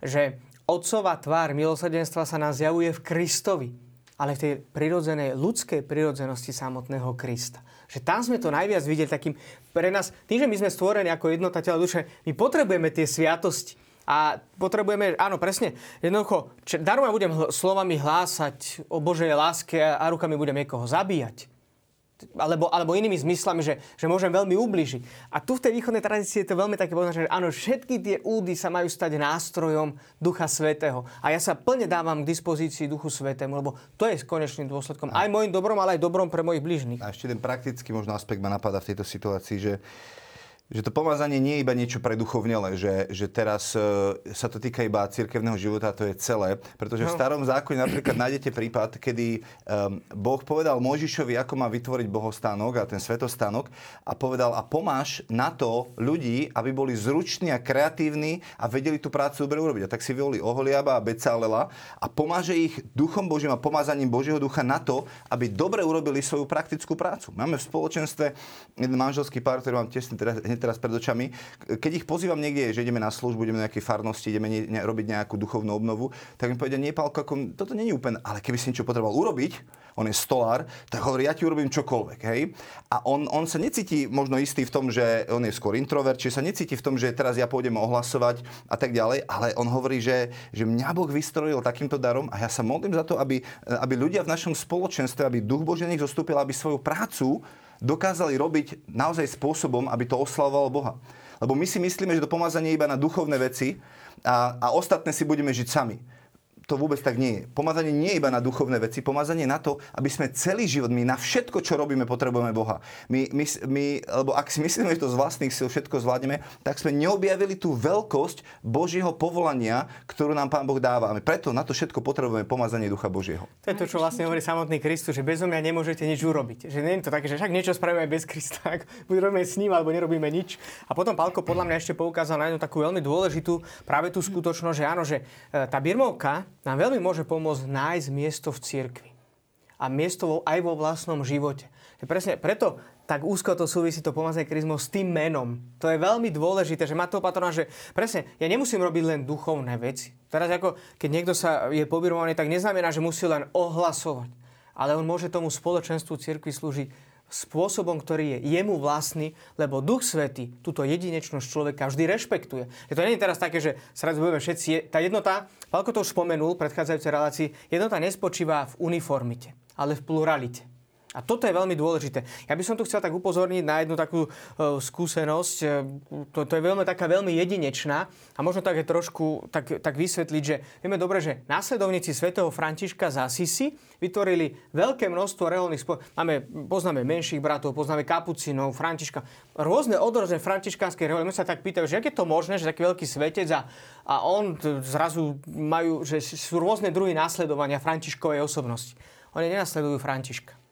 že otcová tvár milosrdenstva sa nám zjavuje v Kristovi, ale v tej prirodzenej ľudskej prirodzenosti samotného Krista. Že tam sme to najviac videli takým pre nás, tým, že my sme stvorení ako jednota tela duše, my potrebujeme tie sviatosti. A potrebujeme, áno, presne, jednoducho, darmo budem hl- slovami hlásať o Božej láske a rukami budem niekoho zabíjať. Alebo, alebo inými zmyslami, že, že môžem veľmi ubližiť. A tu v tej východnej tradícii je to veľmi také povedané, že áno, všetky tie údy sa majú stať nástrojom Ducha Svetého. A ja sa plne dávam k dispozícii Duchu Svetému, lebo to je konečným dôsledkom aj môjim dobrom, ale aj dobrom pre mojich bližných. A ešte ten praktický možno aspekt ma napadá v tejto situácii, že že to pomazanie nie je iba niečo pre duchovnele, že, že teraz e, sa to týka iba cirkevného života, to je celé. Pretože no. v starom zákone napríklad nájdete prípad, kedy um, Boh povedal Mojžišovi, ako má vytvoriť bohostánok a ten svetostánok a povedal a pomáš na to ľudí, aby boli zruční a kreatívni a vedeli tú prácu dobre urobiť. A tak si vyvolili Oholiaba a Becalela a pomáže ich duchom Božím a pomázaním Božieho ducha na to, aby dobre urobili svoju praktickú prácu. Máme v spoločenstve jeden manželský pár, ktorý mám tesne teraz teraz pred očami. Keď ich pozývam niekde, že ideme na službu, ideme na nejaké farnosti, ideme ne, ne, robiť nejakú duchovnú obnovu, tak mi povedia, nie, Pálko, ako, toto je úplne, ale keby si niečo potreboval urobiť, on je stolár, tak hovorí, ja ti urobím čokoľvek, hej. A on, on sa necíti možno istý v tom, že on je skôr introvert, čiže sa necíti v tom, že teraz ja pôjdem ohlasovať a tak ďalej, ale on hovorí, že, že mňa Boh vystrojil takýmto darom a ja sa modlím za to, aby, aby ľudia v našom spoločenstve, aby duch Boží nech zostúpil, aby svoju prácu dokázali robiť naozaj spôsobom, aby to oslavovalo Boha. Lebo my si myslíme, že to pomazanie je iba na duchovné veci a, a ostatné si budeme žiť sami to vôbec tak nie je. Pomazanie nie je iba na duchovné veci, pomazanie na to, aby sme celý život, my na všetko, čo robíme, potrebujeme Boha. My, my, my, lebo ak si myslíme, že to z vlastných síl všetko zvládneme, tak sme neobjavili tú veľkosť Božieho povolania, ktorú nám Pán Boh dáva. A my preto na to všetko potrebujeme pomazanie Ducha Božieho. To je to, čo vlastne hovorí samotný Kristus, že bez mňa nemôžete nič urobiť. Že nie je to také, že však niečo spravíme bez Krista, ak robíme s ním, alebo nerobíme nič. A potom Pálko podľa mňa ešte poukázal na jednu takú veľmi dôležitú práve tú skutočnosť, že áno, že e, tá birmovka nám veľmi môže pomôcť nájsť miesto v cirkvi. A miesto aj vo vlastnom živote. Presne preto tak úzko to súvisí to pomazanie kryzmou s tým menom. To je veľmi dôležité, že má to patrona, že presne, ja nemusím robiť len duchovné veci. Teraz ako, keď niekto sa je pobirovaný, tak neznamená, že musí len ohlasovať. Ale on môže tomu spoločenstvu cirkvi slúžiť spôsobom, ktorý je jemu vlastný, lebo Duch Svety túto jedinečnosť človeka vždy rešpektuje. Je to nie je teraz také, že sa raz budeme všetci... Tá jednota, Palko to už spomenul v predchádzajúcej relácii, jednota nespočíva v uniformite, ale v pluralite. A toto je veľmi dôležité. Ja by som tu chcel tak upozorniť na jednu takú uh, skúsenosť. E, to, to je veľmi taká veľmi jedinečná a možno také trošku tak, tak vysvetliť, že vieme dobre, že následovníci svätého Františka z Asisi vytvorili veľké množstvo reholných spo... Máme, poznáme menších bratov, poznáme kapucinov, Františka, rôzne odrozne františkánske reholy. My sa tak pýtajú, že jak je to možné, že taký veľký svetec a, a on zrazu majú, že sú rôzne druhy následovania Františkovej osobnosti. Oni nenasledujú Františka.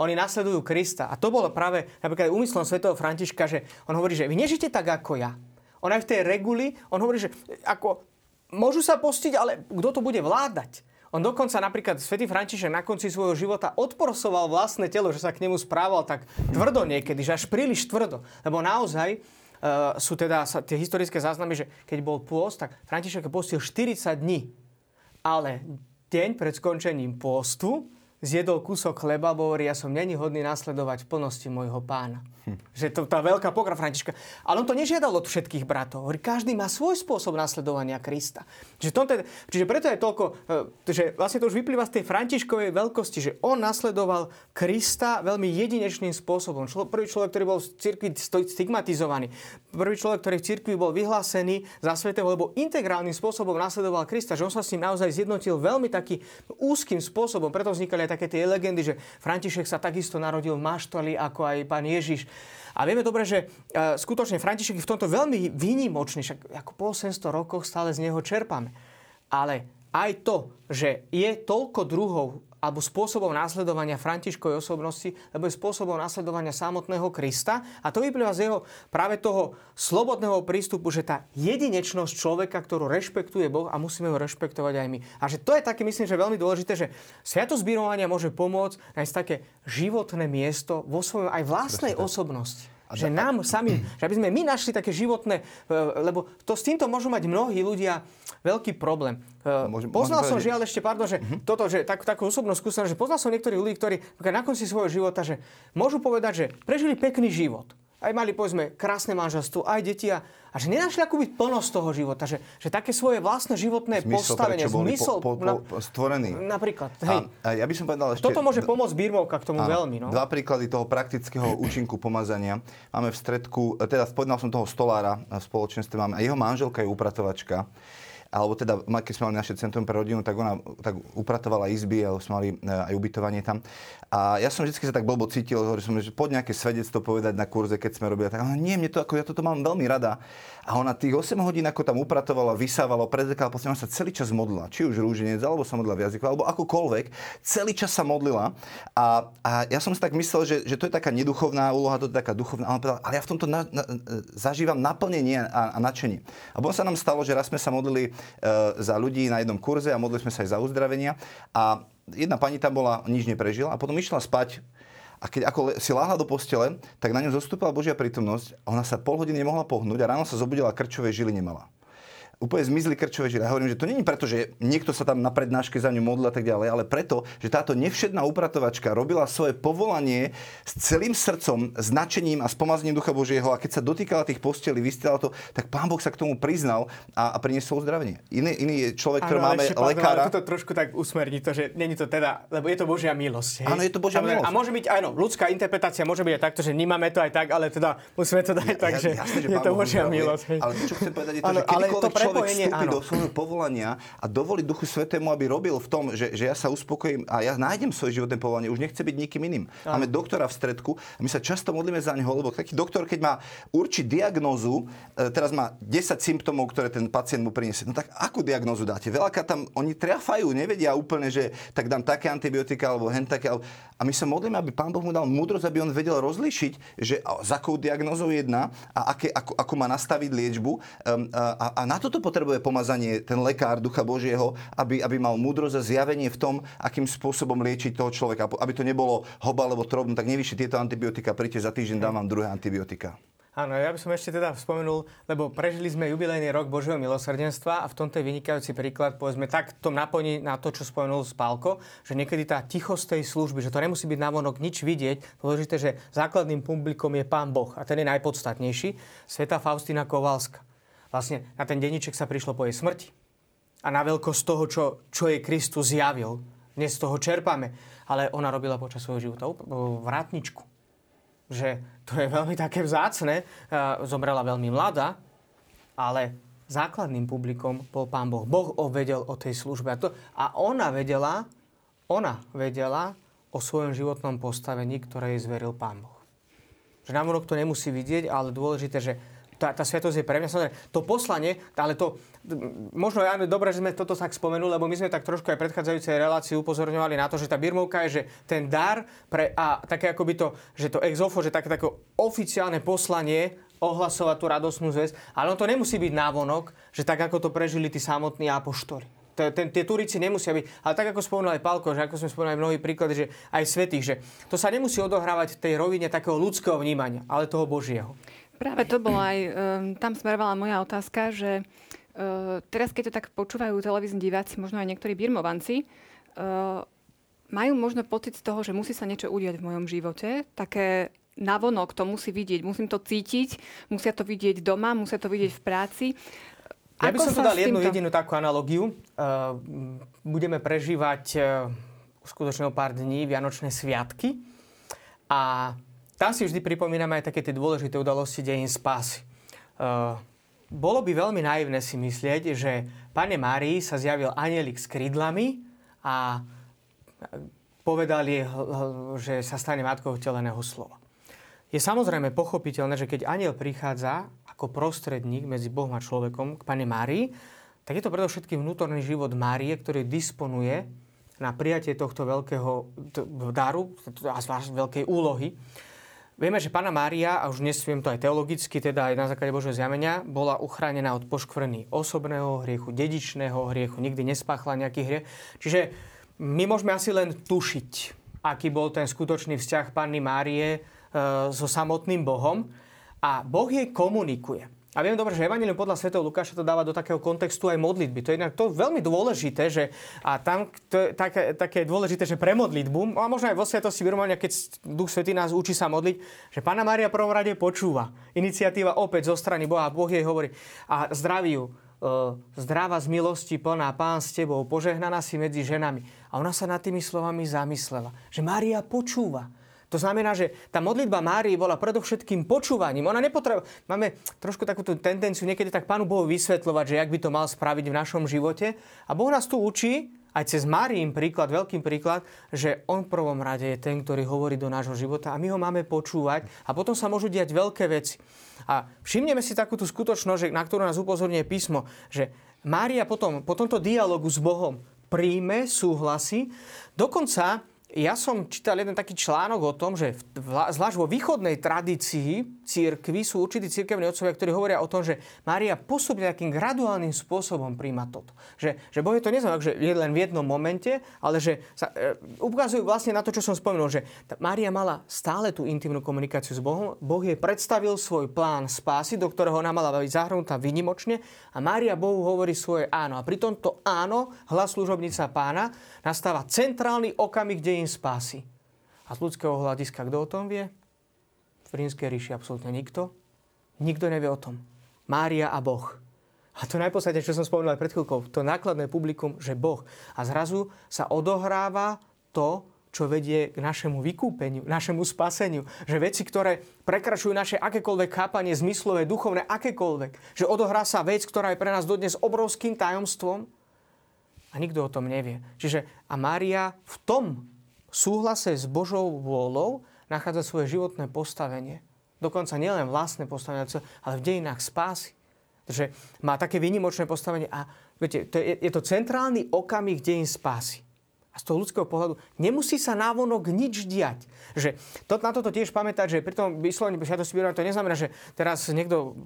Oni nasledujú Krista. A to bolo práve napríklad úmyslom svätého Františka, že on hovorí, že vy nežite tak ako ja. On aj v tej reguli, on hovorí, že ako, môžu sa postiť, ale kto to bude vládať? On dokonca napríklad svätý František na konci svojho života odporsoval vlastné telo, že sa k nemu správal tak tvrdo niekedy, že až príliš tvrdo. Lebo naozaj uh, sú teda tie historické záznamy, že keď bol pôst, tak František postil 40 dní. Ale deň pred skončením pôstu zjedol kúsok chleba, bo hovorí, ja som není hodný nasledovať v plnosti môjho pána. Hm. Že to tá veľká pokra Františka. Ale on to nežiadal od všetkých bratov. Hovorí, každý má svoj spôsob nasledovania Krista. Čiže, to, teda, čiže preto je toľko, e, že vlastne to už vyplýva z tej Františkovej veľkosti, že on nasledoval Krista veľmi jedinečným spôsobom. Člo, prvý človek, ktorý bol v cirkvi stigmatizovaný. Prvý človek, ktorý v cirkvi bol vyhlásený za svetého, lebo integrálnym spôsobom nasledoval Krista. Že on sa s ním naozaj zjednotil veľmi taký úzkým spôsobom. Preto vznikali aj také tie legendy, že František sa takisto narodil v maštali ako aj pán Ježiš. A vieme dobre, že uh, skutočne František je v tomto veľmi výnimočný, však ako po 800 rokoch stále z neho čerpáme. Ale aj to, že je toľko druhov alebo spôsobom následovania Františkovej osobnosti, lebo je spôsobom následovania samotného Krista. A to vyplýva z jeho práve toho slobodného prístupu, že tá jedinečnosť človeka, ktorú rešpektuje Boh a musíme ho rešpektovať aj my. A že to je také, myslím, že veľmi dôležité, že sviatosť môže pomôcť nájsť také životné miesto vo svojom aj vlastnej osobnosti. Že nám sami, že aby sme my našli také životné, e, lebo to s týmto môžu mať mnohí ľudia veľký problém. E, môžem, poznal môžem som žiaľ ešte, pardon, že uh-huh. toto, že tak, takú osobnú skúsenosť, že poznal som niektorých ľudí, ktorí na konci svojho života, že môžu povedať, že prežili pekný život. Aj mali, povedzme, krásne manželstvo, aj deti a, a že nenašli akoby plnosť toho života, že, že také svoje vlastné životné Zmysel, postavenie, zmysel po, po, po, stvorený. Napríklad, hej. A, a ja by som povedal ešte... Toto môže pomôcť birmovka k tomu áno, veľmi. No? Dva príklady toho praktického účinku pomazania. Máme v stredku, teda spomínal som toho stolára v spoločenstve, máme, a jeho manželka je upratovačka alebo teda, keď sme mali naše centrum pre rodinu, tak ona tak upratovala izby, a sme mali e, aj ubytovanie tam. A ja som vždy sa tak blbo cítil, že som, že poď nejaké svedectvo povedať na kurze, keď sme robili. Tak, nie, mne to, ako, ja toto mám veľmi rada. A ona tých 8 hodín, ako tam upratovala, vysávala, predzekala, potom sa celý čas modlila. Či už rúženec, alebo sa modlila v jazyku, alebo akokoľvek. Celý čas sa modlila. A, a ja som si tak myslel, že, že to je taká neduchovná úloha, to je taká duchovná. Ale, povedal, ale ja v tomto na, na, zažívam naplnenie a, a nadšenie. A potom sa nám stalo, že raz sme sa modlili e, za ľudí na jednom kurze a modlili sme sa aj za uzdravenia. A jedna pani tam bola, nič neprežila a potom išla spať a keď ako si láhla do postele, tak na ňu zostúpila Božia prítomnosť a ona sa pol hodiny nemohla pohnúť a ráno sa zobudila a krčové žily nemala úplne zmizli krčové žily. Ja hovorím, že to není preto, že niekto sa tam na prednáške za ňu modlil a tak ďalej, ale preto, že táto nevšedná upratovačka robila svoje povolanie s celým srdcom, značením a spomazním Ducha Božieho a keď sa dotýkala tých postelí, vystiala to, tak Pán Boh sa k tomu priznal a, a priniesol uzdravenie. Iný, iný je človek, ktorý máme ešte, lekára. Ale to trošku tak usmerní to, že není to teda, lebo je to Božia milosť. Hej? Áno, je to Božia milosť. A môže byť, áno, ľudská interpretácia môže byť aj takto, že vnímame to aj tak, ale teda musíme to dať ja, tak, ja, že, jasne, že je to Božia milosť. Ale to, čo chcem povedať, je to, že kedykoľvek človek vstúpi do svojho povolania a dovoliť Duchu Svetému, aby robil v tom, že, že ja sa uspokojím a ja nájdem svoje životné povolanie, už nechce byť nikým iným. Áno. Máme doktora v stredku a my sa často modlíme za neho, lebo taký doktor, keď má určiť diagnózu, e, teraz má 10 symptómov, ktoré ten pacient mu priniesie. No tak akú diagnózu dáte? Veľakrát tam oni triafajú, nevedia úplne, že tak dám také antibiotika alebo hen také. A my sa modlíme, aby Pán Boh mu dal múdrosť, aby on vedel rozlíšiť, že za akou diagnózou jedná a aké, ako, ako má nastaviť liečbu. Um, a, a na toto potrebuje pomazanie ten lekár Ducha Božieho, aby, aby mal múdrosť a zjavenie v tom, akým spôsobom liečiť toho človeka. Aby to nebolo hoba alebo trobno, tak nevyšli tieto antibiotika, príďte za týždeň, dám vám druhé antibiotika. Áno, ja by som ešte teda spomenul, lebo prežili sme jubilejný rok Božieho milosrdenstva a v tomto je vynikajúci príklad, povedzme, tak to naplní na to, čo spomenul Spálko, že niekedy tá tichosť tej služby, že to nemusí byť navonok nič vidieť, dôležité, že základným publikom je Pán Boh a ten je najpodstatnejší, Sveta Faustina Kovalska vlastne na ten denníček sa prišlo po jej smrti. A na veľkosť toho, čo, čo jej Kristus zjavil. Dnes z toho čerpame. Ale ona robila počas svojho života vrátničku. Že to je veľmi také vzácne. Zomrela veľmi mladá, ale základným publikom bol Pán Boh. Boh vedel o tej službe. A, to, a ona vedela, ona vedela o svojom životnom postavení, ktoré jej zveril Pán Boh. Že nám to nemusí vidieť, ale dôležité, že tá, tá svetosť je pre mňa samozrejme to poslanie, ale to, možno je dobre, že sme toto tak spomenuli, lebo my sme tak trošku aj predchádzajúcej relácii upozorňovali na to, že tá birmovka je, že ten dar pre, a také akoby to, že to exofo, že také, také oficiálne poslanie ohlasovať tú radosnú zväz, ale on to nemusí byť návonok, že tak ako to prežili tí samotní apoštoli. Ten, tie turici nemusia byť, ale tak ako spomenul aj Palko, že ako sme spomenuli mnohí príklady, že aj svetých, že to sa nemusí odohrávať v tej rovine takého ľudského vnímania, ale toho Božieho. Práve to bola aj, um, tam smerovala moja otázka, že uh, teraz keď to tak počúvajú televízni diváci, možno aj niektorí birmovanci, uh, majú možno pocit z toho, že musí sa niečo udiať v mojom živote, také navonok to musí vidieť, musím to cítiť, musia to vidieť doma, musia to vidieť v práci. Ja by som tu dal jednu týmto... jedinú takú analogiu. Uh, budeme prežívať uh, skutočne o pár dní Vianočné sviatky a tam si vždy pripomíname aj také tie dôležité udalosti dejín spásy. Uh, bolo by veľmi naivné si myslieť, že Pane Márii sa zjavil anielik s krídlami a povedal jej, že sa stane matkou vteleného slova. Je samozrejme pochopiteľné, že keď aniel prichádza ako prostredník medzi Bohom a človekom k Pane Márii, tak je to predovšetkým vnútorný život Márie, ktorý disponuje na prijatie tohto veľkého daru a zvlášť veľkej úlohy. Vieme, že Pána Mária, a už dnes viem to aj teologicky, teda aj na základe Božieho zjavenia, bola uchránená od poškvrny osobného hriechu, dedičného hriechu, nikdy nespáchla nejaký hriech. Čiže my môžeme asi len tušiť, aký bol ten skutočný vzťah Panny Márie e, so samotným Bohom. A Boh jej komunikuje. A viem dobre, že Evangelium podľa svätého Lukáša to dáva do takého kontextu aj modlitby. To je inak to veľmi dôležité, že a tam to je také, také dôležité, že pre modlitbu, a možno aj vo svetosti vyrovania, keď Duch Svetý nás učí sa modliť, že Pána Mária prvom rade počúva. Iniciatíva opäť zo strany Boha. Boh jej hovorí a zdraví ju. E, zdravá z milosti plná, pán s tebou, požehnaná si medzi ženami. A ona sa nad tými slovami zamyslela, že Mária počúva. To znamená, že tá modlitba Márii bola predovšetkým počúvaním. Ona nepotrebovala... Máme trošku takúto tendenciu niekedy tak Pánu Bohu vysvetľovať, že jak by to mal spraviť v našom živote. A Boh nás tu učí, aj cez Máriím príklad, veľkým príklad, že On v prvom rade je ten, ktorý hovorí do nášho života a my ho máme počúvať a potom sa môžu diať veľké veci. A všimneme si takúto skutočnosť, na ktorú nás upozorňuje písmo, že Mária potom, po tomto dialogu s Bohom príjme, súhlasí, dokonca ja som čítal jeden taký článok o tom, že zvlášť vo východnej tradícii církvy sú určití církevní otcovia, ktorí hovoria o tom, že Mária pôsobí takým graduálnym spôsobom príjma toto. Že, že Boh je to neznamená, že je len v jednom momente, ale že sa, e, ukazujú vlastne na to, čo som spomenul, že Mária mala stále tú intimnú komunikáciu s Bohom. Boh jej predstavil svoj plán spásy, do ktorého ona mala byť zahrnutá vynimočne a Mária Bohu hovorí svoje áno. A pri tomto áno, hlas služobnica pána, nastáva centrálny okamih dejín spásy. A z ľudského hľadiska, kto o tom vie? V rímskej ríši absolútne nikto. Nikto nevie o tom. Mária a Boh. A to najposlednejšie, čo som spomenul pred chvíľkou, to nákladné publikum, že Boh. A zrazu sa odohráva to, čo vedie k našemu vykúpeniu, našemu spaseniu. Že veci, ktoré prekračujú naše akékoľvek chápanie, zmyslové, duchovné, akékoľvek. Že odohrá sa vec, ktorá je pre nás dodnes obrovským tajomstvom a nikto o tom nevie. Čiže a Mária v tom súhlase s Božou vôľou nachádza svoje životné postavenie. Dokonca nielen vlastné postavenie, ale v dejinách spásy. Takže má také výnimočné postavenie a viete, to je, je to centrálny okamih dejín spásy. A z toho ľudského pohľadu nemusí sa návonok nič diať. Že to, na toto tiež pamätať, že pri tom vyslovení sviatosti birmovania to neznamená, že teraz niekto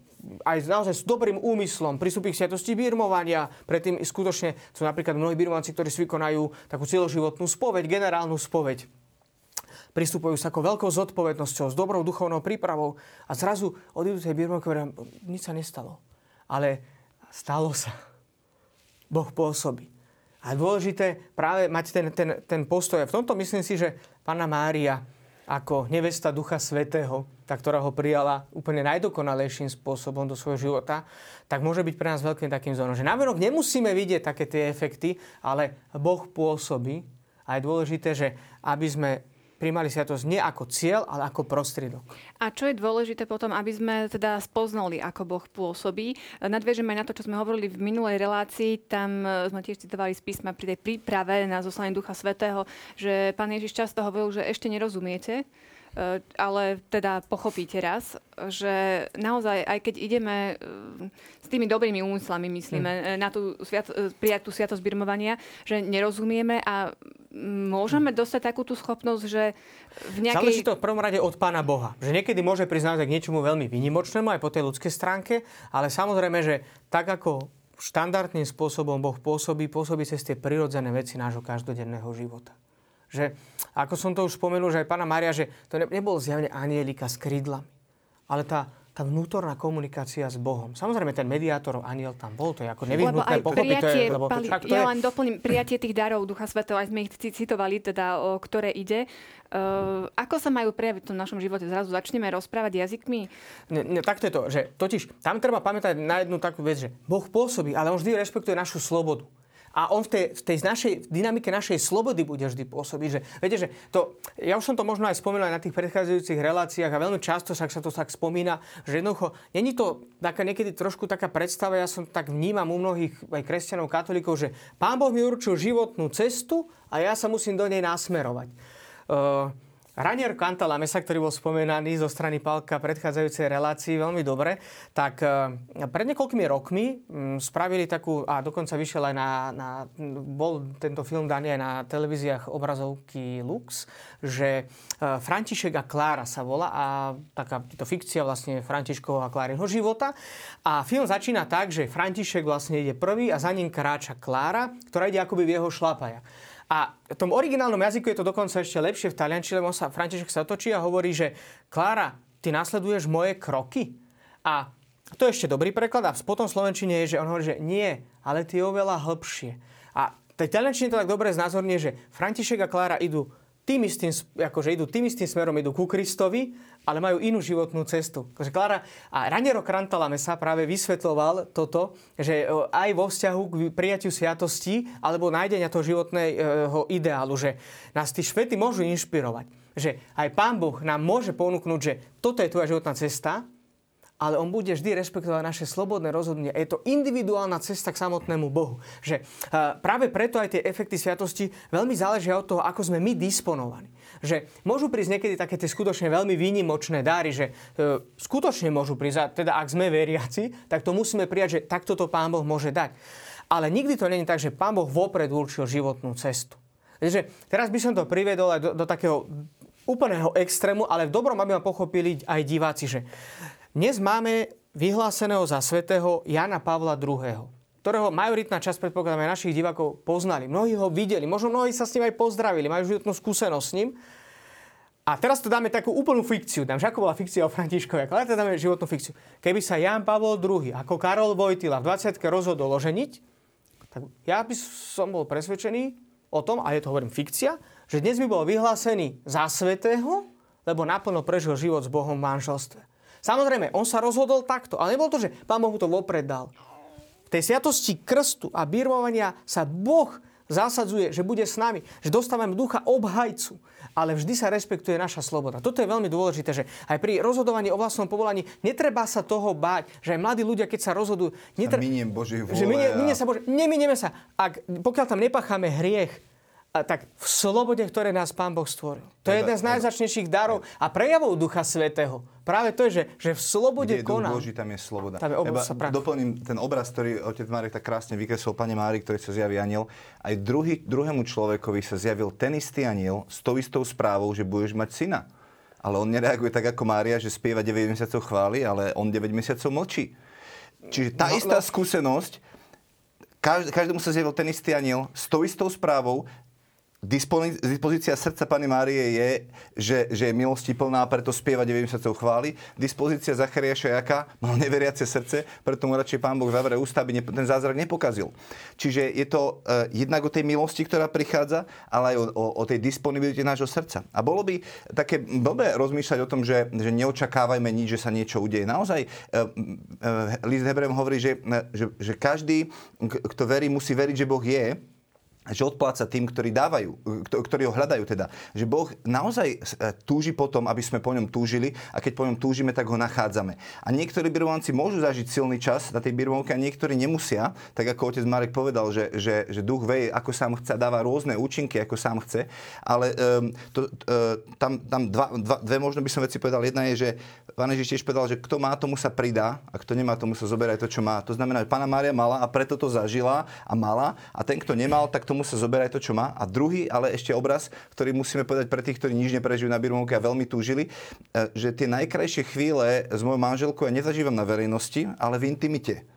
aj naozaj s dobrým úmyslom pristúpi k sviatosti birmovania. Predtým skutočne sú napríklad mnohí birmovanci, ktorí si vykonajú takú celoživotnú spoveď, generálnu spoveď. Pristupujú sa ako veľkou zodpovednosťou, s dobrou duchovnou prípravou a zrazu odídu tej birmovky a nič sa nestalo. Ale stalo sa. Boh pôsobí. A dôležité práve mať ten, ten, ten postoj. A v tomto myslím si, že Pána Mária ako nevesta Ducha Svetého, tá, ktorá ho prijala úplne najdokonalejším spôsobom do svojho života, tak môže byť pre nás veľkým takým zónom. Že naverok nemusíme vidieť také tie efekty, ale Boh pôsobí. A je dôležité, že aby sme príjmali sviatosť nie ako cieľ, ale ako prostriedok. A čo je dôležité potom, aby sme teda spoznali, ako Boh pôsobí. Nadviežeme na to, čo sme hovorili v minulej relácii. Tam e, sme tiež citovali z písma pri tej príprave na zoslanie Ducha Svetého, že pán Ježiš často hovoril, že ešte nerozumiete, ale teda pochopíte raz, že naozaj, aj keď ideme e, s tými dobrými úmyslami, myslíme, hmm. na tú sviat, prijať tú sviatosť birmovania, že nerozumieme a môžeme dostať takú tú schopnosť, že v nejakej... Záleží to v prvom rade od Pána Boha. Že niekedy môže priznať k niečomu veľmi vynimočnému aj po tej ľudskej stránke, ale samozrejme, že tak ako štandardným spôsobom Boh pôsobí, pôsobí cez tie prirodzené veci nášho každodenného života. Že, ako som to už spomenul, že aj Pána Maria, že to nebol zjavne anielika s krídlami, ale tá tá vnútorná komunikácia s Bohom. Samozrejme, ten mediátor, aniel tam bol, to je ako nevyhnutné pochopiť. to je, lebo pali, to, to ja je... len doplním, prijatie tých darov Ducha Svetého, aj sme ich citovali, teda, o ktoré ide. Uh, ako sa majú prejaviť v tom našom živote? Zrazu začneme rozprávať jazykmi? Ne, ne, takto je to, že totiž tam treba pamätať na jednu takú vec, že Boh pôsobí, ale on vždy rešpektuje našu slobodu a on v tej, v tej našej, v dynamike našej slobody bude vždy pôsobiť. Že, viete, že to, ja už som to možno aj spomínal na tých predchádzajúcich reláciách a veľmi často sa, sa to tak spomína, že jednoducho, není to taká niekedy trošku taká predstava, ja som tak vnímam u mnohých aj kresťanov, katolíkov, že Pán Boh mi určil životnú cestu a ja sa musím do nej nasmerovať. Uh, Ranier Cantalamesa, ktorý bol spomenaný zo strany Palka predchádzajúcej relácii veľmi dobre, tak e, pred niekoľkými rokmi mm, spravili takú, a dokonca vyšiel aj na, na bol tento film daný aj na televíziách obrazovky Lux, že e, František a Klára sa volá a taká to fikcia vlastne Františkov a Kláriho života. A film začína tak, že František vlastne ide prvý a za ním kráča Klára, ktorá ide akoby v jeho šlapaja. A v tom originálnom jazyku je to dokonca ešte lepšie v taliančine, lebo sa František sa otočí a hovorí, že Klára, ty nasleduješ moje kroky. A To je ešte dobrý preklad a potom v Slovenčine je, že on hovorí, že nie, ale ty oveľa hĺbšie. A tej Taliančine to tak dobre znázornie, že František a Klára idú tým istým, akože idú tým istým smerom, idú ku Kristovi, ale majú inú životnú cestu. Takže Klára a Raniero Krantalame sa práve vysvetloval toto, že e, aj vo vzťahu k prijatiu sviatosti alebo nájdenia toho životného ideálu, že nás tí švety môžu inšpirovať. Že aj Pán Boh nám môže ponúknuť, že toto je tvoja životná cesta, ale on bude vždy rešpektovať naše slobodné rozhodnutie. Je to individuálna cesta k samotnému Bohu. Že práve preto aj tie efekty sviatosti veľmi záležia od toho, ako sme my disponovaní. Že môžu prísť niekedy také tie skutočne veľmi výnimočné dáry, že e, skutočne môžu prísť, a teda ak sme veriaci, tak to musíme prijať, že takto to Pán Boh môže dať. Ale nikdy to je tak, že Pán Boh vopred určil životnú cestu. Takže teraz by som to privedol aj do, do takého úplného extrému, ale v dobrom, aby ma pochopili aj diváci, že dnes máme vyhláseného za svetého Jana Pavla II ktorého majoritná časť predpokladáme našich divákov poznali. Mnohí ho videli, možno mnohí sa s ním aj pozdravili, majú životnú skúsenosť s ním. A teraz to dáme takú úplnú fikciu. Dám, že ako bola fikcia o Františkovi, ale teraz dáme životnú fikciu. Keby sa Jan Pavol II ako Karol Vojtila v 20 rozhodol oženiť, tak ja by som bol presvedčený o tom, a je to hovorím fikcia, že dnes by bol vyhlásený za svetého, lebo naplno prežil život s Bohom v manželstve. Samozrejme, on sa rozhodol takto, ale nebol to, že pán Boh mu to vopred dal. V tej sviatosti krstu a birmovania sa Boh zasadzuje, že bude s nami, že dostávame ducha obhajcu, ale vždy sa respektuje naša sloboda. Toto je veľmi dôležité, že aj pri rozhodovaní o vlastnom povolaní netreba sa toho báť, že aj mladí ľudia, keď sa rozhodujú... Netre... Miniem Boží vôle. Že minie, minie sa Bože, neminieme sa. Ak, pokiaľ tam nepacháme hriech, tak v slobode, ktoré nás Pán Boh stvoril. To je jeden z najzačnejších darov a prejavov Ducha Svetého. Práve to je, že, že v slobode Kde je koná. Boží, tam je sloboda. Tam je Eba, doplním ten obraz, ktorý otec Marek tak krásne vykreslil Pane Mári, ktorý sa zjaví aniel. Aj druhý, druhému človekovi sa zjavil ten istý aniel s tou istou správou, že budeš mať syna. Ale on nereaguje tak ako Mária, že spieva 9 mesiacov chvály, ale on 9 mesiacov mlčí. Čiže tá no, istá no. skúsenosť, každému sa zjavil ten istý aniel s tou istou správou, Dispozícia srdca Pany Márie je, že, že je milosti plná, preto spieva 9 mesiacov chváli. Dispozícia Zachariáša je aká? Mal neveriace srdce, preto mu radšej Pán Boh zavere ústa, aby ten zázrak nepokazil. Čiže je to uh, jednak o tej milosti, ktorá prichádza, ale aj o, o, o tej disponibilite nášho srdca. A bolo by také blbé rozmýšľať o tom, že, že neočakávajme nič, že sa niečo udeje. Naozaj, uh, uh, list Hebrejom hovorí, že, že, že každý, kto verí, musí veriť, že Boh je že odpláca tým, ktorí dávajú, ktorí ho hľadajú teda. Že Boh naozaj e, túži potom, aby sme po ňom túžili a keď po ňom túžime, tak ho nachádzame. A niektorí birmovanci môžu zažiť silný čas na tej birmovke a niektorí nemusia, tak ako otec Marek povedal, že, že, že duch veje, ako sám chce, dáva rôzne účinky, ako sám chce, ale um, to, uh, tam, tam dva, dva, dve možno by som veci povedal. Jedna je, že pán Ježiš tiež povedal, že kto má, tomu sa pridá a kto nemá, tomu sa zoberá to, čo má. To znamená, že pána Mária mala a preto to zažila a mala a ten, kto nemal, tak tomu sa zoberá to, čo má. A druhý, ale ešte obraz, ktorý musíme povedať pre tých, ktorí nič neprežijú na Birmovke a veľmi túžili, e, že tie najkrajšie chvíle s mojou manželkou ja nezažívam na verejnosti, ale v intimite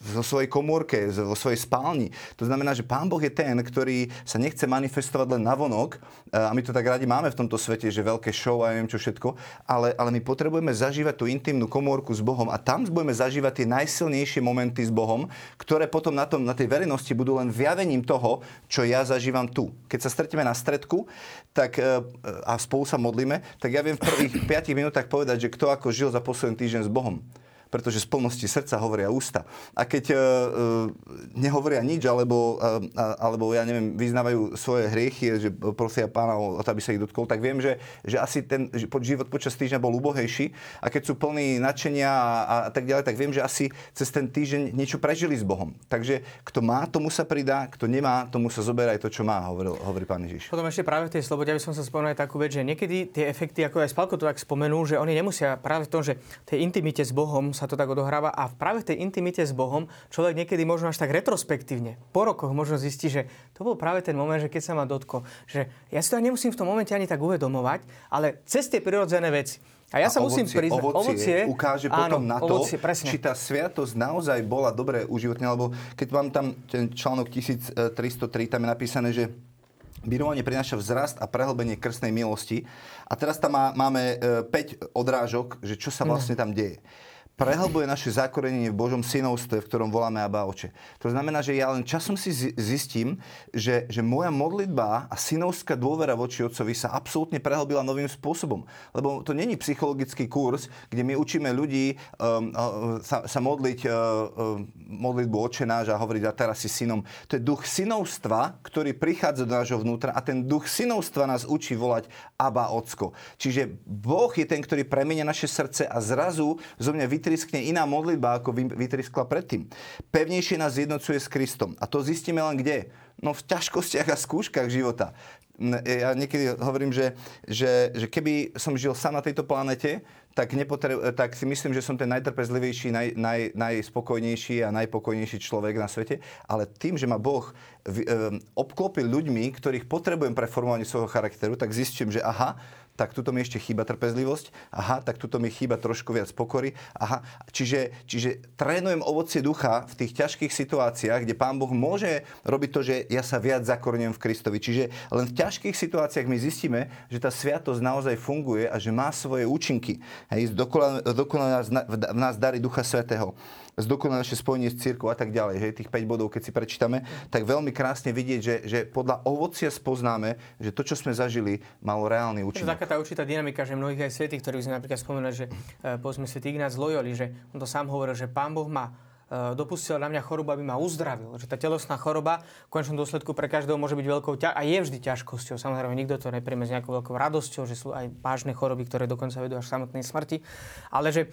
vo svojej komórke, vo svojej spálni. To znamená, že Pán Boh je ten, ktorý sa nechce manifestovať len na vonok, a my to tak radi máme v tomto svete, že veľké show a neviem čo všetko, ale, ale my potrebujeme zažívať tú intimnú komórku s Bohom a tam budeme zažívať tie najsilnejšie momenty s Bohom, ktoré potom na, tom, na tej verejnosti budú len vjavením toho, čo ja zažívam tu. Keď sa stretneme na stredku tak, e, a spolu sa modlíme, tak ja viem v prvých 5 minútach povedať, že kto ako žil za posledný týždeň s Bohom pretože z plnosti srdca hovoria ústa. A keď uh, nehovoria nič, alebo, uh, alebo ja neviem, vyznávajú svoje hriechy, že prosia pána o to, aby sa ich dotkol, tak viem, že, že asi ten život počas týždňa bol ubohejší. A keď sú plní nadšenia a, a tak ďalej, tak viem, že asi cez ten týždeň niečo prežili s Bohom. Takže kto má, tomu sa pridá, kto nemá, tomu sa zoberá aj to, čo má, hovoril, hovorí pán Ježiš. Potom ešte práve v tej slobode, aby som sa spomenul aj takú vec, že niekedy tie efekty, ako aj Spalko to tak spomenul, že oni nemusia práve v tom, že tej intimite s Bohom sa to tak odohráva a práve v tej intimite s Bohom človek niekedy možno až tak retrospektívne, po rokoch možno zistí, že to bol práve ten moment, že keď sa ma dotkol, že ja si to nemusím v tom momente ani tak uvedomovať, ale cez tie prirodzené veci. A ja a sa ovocie, musím priznať, ovocie, ovocie ukáže potom áno, na to, ovocie, či tá sviatosť naozaj bola dobre uživotná, lebo keď mám tam ten článok 1303, tam je napísané, že Birovanie prináša vzrast a prehlbenie krstnej milosti. A teraz tam má, máme 5 e, odrážok, že čo sa vlastne tam deje. Prehlbuje naše zakorenenie v Božom synovstve, v ktorom voláme Abba Oče. To znamená, že ja len časom si zistím, že, že moja modlitba a synovská dôvera voči Otcovi sa absolútne prehlbila novým spôsobom. Lebo to není psychologický kurz, kde my učíme ľudí um, uh, sa, sa modliť uh, uh, modlitbu očenáš a hovoriť, a teraz si synom. To je duch synovstva, ktorý prichádza do nášho vnútra a ten duch synovstva nás učí volať Abba Ocko. Čiže Boh je ten, ktorý premenia naše srdce a zrazu zo mňa vytriskne iná modlitba, ako vytriskla predtým. Pevnejšie nás jednocuje s Kristom. A to zistíme len kde? No v ťažkostiach a skúškach života. Ja niekedy hovorím, že, že, že keby som žil sám na tejto planete, tak, tak si myslím, že som ten najtrpezlivejší, naj, naj, najspokojnejší a najpokojnejší človek na svete. Ale tým, že ma Boh v, um, obklopil ľuďmi, ktorých potrebujem pre formovanie svojho charakteru, tak zistím, že aha, tak tuto mi ešte chýba trpezlivosť, aha, tak tuto mi chýba trošku viac pokory, aha. Čiže, čiže trénujem ovocie ducha v tých ťažkých situáciách, kde Pán Boh môže robiť to, že ja sa viac zakorňujem v Kristovi. Čiže len v ťažkých situáciách my zistíme, že tá sviatosť naozaj funguje a že má svoje účinky. Hej, dokonale nás, v nás darí Ducha Svetého zdokonalé naše spojenie s církou a tak ďalej. Že tých 5 bodov, keď si prečítame, tak veľmi krásne vidieť, že, že podľa ovocia spoznáme, že to, čo sme zažili, malo reálny účinok. Taká tá určitá dynamika, že mnohých aj svetých, ktorí sme napríklad spomenuli, že e, povedzme svetý Ignác Loyoli, že on to sám hovoril, že Pán Boh má dopustil na mňa chorobu, aby ma uzdravil. Že tá telesná choroba v končnom dôsledku pre každého môže byť veľkou ťa- a je vždy ťažkosťou. Samozrejme, nikto to nepríjme s nejakou veľkou radosťou, že sú aj vážne choroby, ktoré dokonca vedú až samotnej smrti. Ale že e,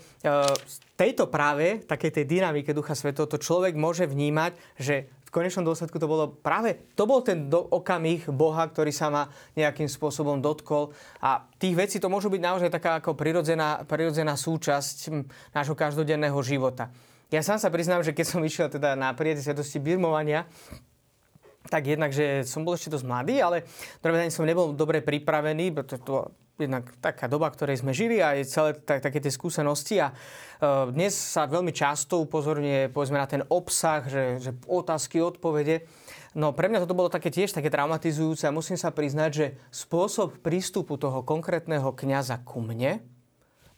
z tejto práve, takej tej dynamike Ducha Svetov, to človek môže vnímať, že v konečnom dôsledku to bolo práve, to bol ten do, okamih Boha, ktorý sa ma nejakým spôsobom dotkol. A tých vecí to môžu byť naozaj taká ako prirodzená, prirodzená súčasť nášho každodenného života. Ja sám sa priznám, že keď som išiel teda na prijatie svetosti birmovania, tak jednak, že som bol ešte dosť mladý, ale druhé som nebol dobre pripravený, pretože to jednak taká doba, ktorej sme žili a je celé tak, také tie skúsenosti a uh, dnes sa veľmi často upozorňuje povedzme na ten obsah, že, že otázky, odpovede. No pre mňa toto bolo také tiež také traumatizujúce a musím sa priznať, že spôsob prístupu toho konkrétneho kňaza ku mne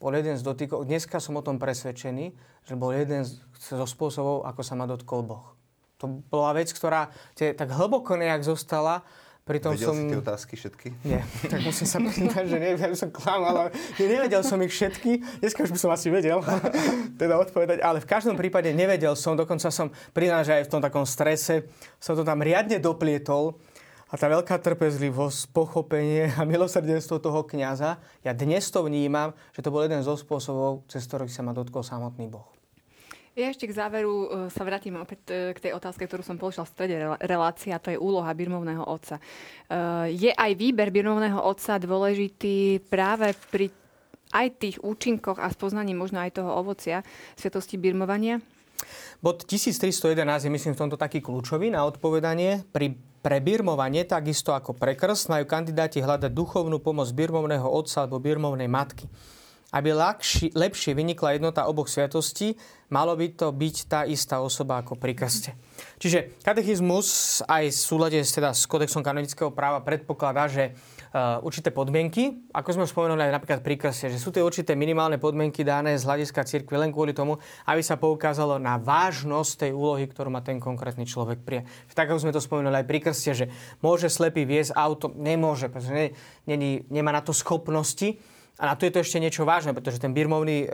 bol jeden z dotykov, dneska som o tom presvedčený, že bol jeden zo spôsobov, ako sa ma dotkol Boh. To bola vec, ktorá tie, tak hlboko nejak zostala, Pritom Vedel som... si tie otázky všetky? Nie, tak musím sa priznať, že neviem, ja som klamal, ale nevedel som ich všetky. Dneska už by som asi vedel teda odpovedať, ale v každom prípade nevedel som, dokonca som priznal, že aj v tom takom strese som to tam riadne doplietol a tá veľká trpezlivosť, pochopenie a milosrdenstvo toho kňaza, ja dnes to vnímam, že to bol jeden zo spôsobov, cez ktorých sa ma dotkol samotný Boh. Ja ešte k záveru e, sa vrátim opäť e, k tej otázke, ktorú som položila v strede relácie, a to je úloha birmovného otca. E, je aj výber birmovného otca dôležitý práve pri aj tých účinkoch a spoznaní možno aj toho ovocia svetosti birmovania? Bod 1311 je myslím v tomto taký kľúčový na odpovedanie. Pri pre birmovanie, takisto ako pre krst, majú kandidáti hľadať duchovnú pomoc birmovného otca alebo birmovnej matky. Aby ľahši, lepšie vynikla jednota oboch sviatostí, malo by to byť tá istá osoba ako pri krste. Čiže katechizmus aj v súlade teda s kodexom kanonického práva predpokladá, že určité podmienky, ako sme už spomenuli aj napríklad pri krste, že sú tie určité minimálne podmienky dané z hľadiska cirkvi len kvôli tomu, aby sa poukázalo na vážnosť tej úlohy, ktorú má ten konkrétny človek prie. Tak ako sme to spomenuli aj pri krste, že môže slepý viesť auto, nemôže, pretože ne, ne, nemá na to schopnosti, a na to je to ešte niečo vážne, pretože ten birmovný e,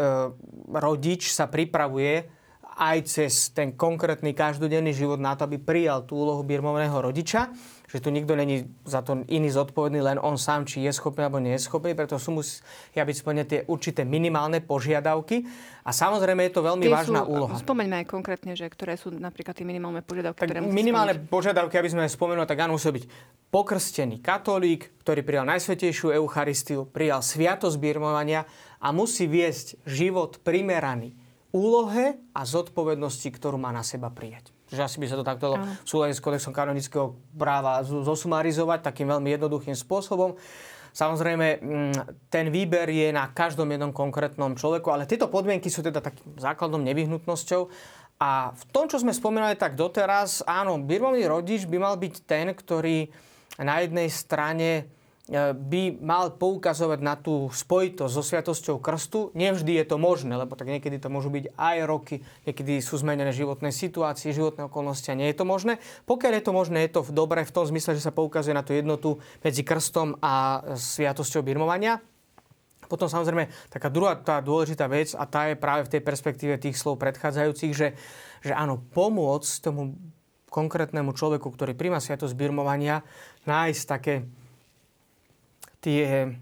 rodič sa pripravuje aj cez ten konkrétny každodenný život na to, aby prijal tú úlohu birmovného rodiča že tu nikto není za to iný zodpovedný, len on sám, či je schopný alebo nie je schopný, preto sú musia byť splnené tie určité minimálne požiadavky. A samozrejme je to veľmi tie vážna sú, úloha. Spomeňme aj konkrétne, že ktoré sú napríklad tie minimálne požiadavky. Tak ktoré minimálne splniť. požiadavky, aby sme spomenuli, tak áno, musí byť pokrstený katolík, ktorý prijal Najsvetejšiu Eucharistiu, prijal sviatosť birmovania a musí viesť život primeraný úlohe a zodpovednosti, ktorú má na seba prijať. Že asi by sa to takto v súlade s kodexom kanonického práva zosumarizovať takým veľmi jednoduchým spôsobom. Samozrejme, mm, ten výber je na každom jednom konkrétnom človeku, ale tieto podmienky sú teda takým základnou nevyhnutnosťou. A v tom, čo sme spomínali tak doteraz, áno, birmový rodič by mal byť ten, ktorý na jednej strane by mal poukazovať na tú spojitosť so sviatosťou krstu. Nevždy je to možné, lebo tak niekedy to môžu byť aj roky, niekedy sú zmenené životné situácie, životné okolnosti a nie je to možné. Pokiaľ je to možné, je to dobré v tom zmysle, že sa poukazuje na tú jednotu medzi krstom a sviatosťou birmovania. Potom samozrejme taká druhá tá dôležitá vec a tá je práve v tej perspektíve tých slov predchádzajúcich, že, že áno, pomôcť tomu konkrétnemu človeku, ktorý príjma sviatosť birmovania, nájsť také tie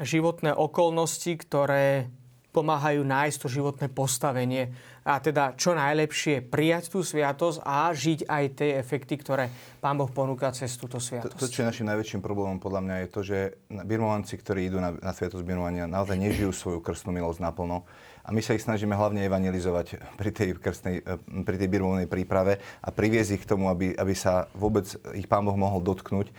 životné okolnosti, ktoré pomáhajú nájsť to životné postavenie a teda čo najlepšie prijať tú sviatosť a žiť aj tie efekty, ktoré Pán Boh ponúka cez túto sviatosť. To, to, čo je našim najväčším problémom podľa mňa je to, že birmovanci, ktorí idú na, na sviatosť birmovania, naozaj nežijú svoju krstnú milosť naplno a my sa ich snažíme hlavne evangelizovať pri tej, krstnej, eh, pri tej birmovnej príprave a priviesť ich k tomu, aby, aby sa vôbec ich Pán Boh mohol dotknúť.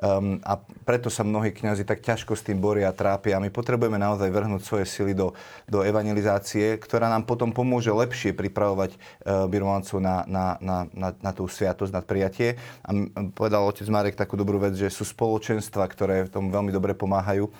Um, a preto sa mnohí kňazi tak ťažko s tým boria a trápia. My potrebujeme naozaj vrhnúť svoje sily do, do evangelizácie, ktorá nám potom pomôže lepšie pripravovať uh, birmovancov na, na, na, na, na tú sviatosť, na prijatie. A povedal otec Marek takú dobrú vec, že sú spoločenstva, ktoré v tom veľmi dobre pomáhajú,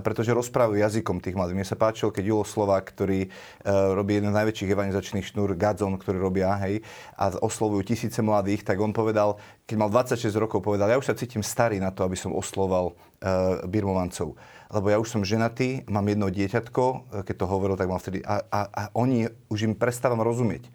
pretože rozprávajú jazykom tých mladých. Mne sa páčilo, keď Julo Slovák, ktorý uh, robí jeden z najväčších evangelizačných šnúr, Gadzon, ktorý robia, hej, a oslovujú tisíce mladých, tak on povedal, keď mal 26 rokov, povedal, ja už sa cítim starý na to, aby som osloval uh, birmovancov. Lebo ja už som ženatý, mám jedno dieťatko, eh, keď to hovoril, tak mám vtedy... A, a, a oni, už im prestávam rozumieť.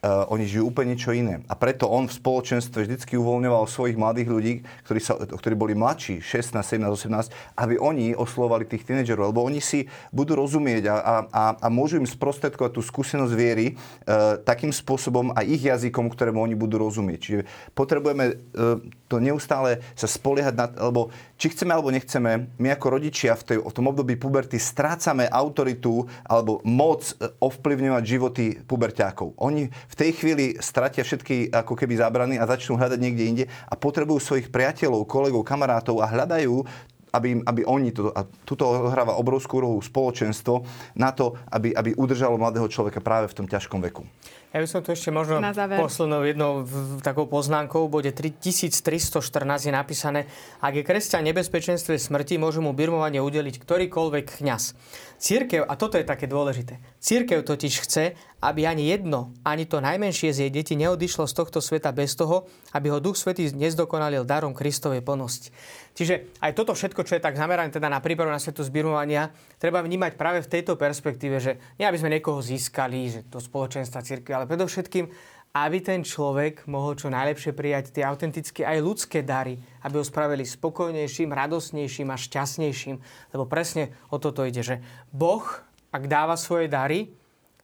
Uh, oni žijú úplne niečo iné. A preto on v spoločenstve vždycky uvoľňoval svojich mladých ľudí, ktorí, sa, ktorí boli mladší, 16, 17, 18, aby oni oslovali tých tínedžerov, lebo oni si budú rozumieť a, a, a, a môžu im sprostredkovať tú skúsenosť viery uh, takým spôsobom a ich jazykom, ktorému oni budú rozumieť. Čiže potrebujeme uh, to neustále sa spoliehať na... Lebo či chceme alebo nechceme, my ako rodičia v, tej, v tom období puberty strácame autoritu alebo moc ovplyvňovať životy puberťákov. Oni v tej chvíli stratia všetky ako keby zábrany a začnú hľadať niekde inde a potrebujú svojich priateľov, kolegov, kamarátov a hľadajú aby, aby oni, to, a tuto hráva obrovskú rohu spoločenstvo na to, aby, aby udržalo mladého človeka práve v tom ťažkom veku. Ja by som to ešte možno poslednou jednou takou poznámkou. V bode 3314 je napísané, ak je kresťan nebezpečenstve smrti, môže mu birmovanie udeliť ktorýkoľvek kňaz. Církev, a toto je také dôležité, církev totiž chce, aby ani jedno, ani to najmenšie z jej deti neodišlo z tohto sveta bez toho, aby ho Duch Svetý nezdokonalil darom Kristovej plnosti. Čiže aj toto všetko, čo je tak zamerané teda na prípravu na svetu zbirmovania, treba vnímať práve v tejto perspektíve, že nie aby sme niekoho získali, že to spoločenstva církve, ale predovšetkým, aby ten človek mohol čo najlepšie prijať tie autentické aj ľudské dary, aby ho spravili spokojnejším, radosnejším a šťastnejším. Lebo presne o toto ide, že Boh, ak dáva svoje dary,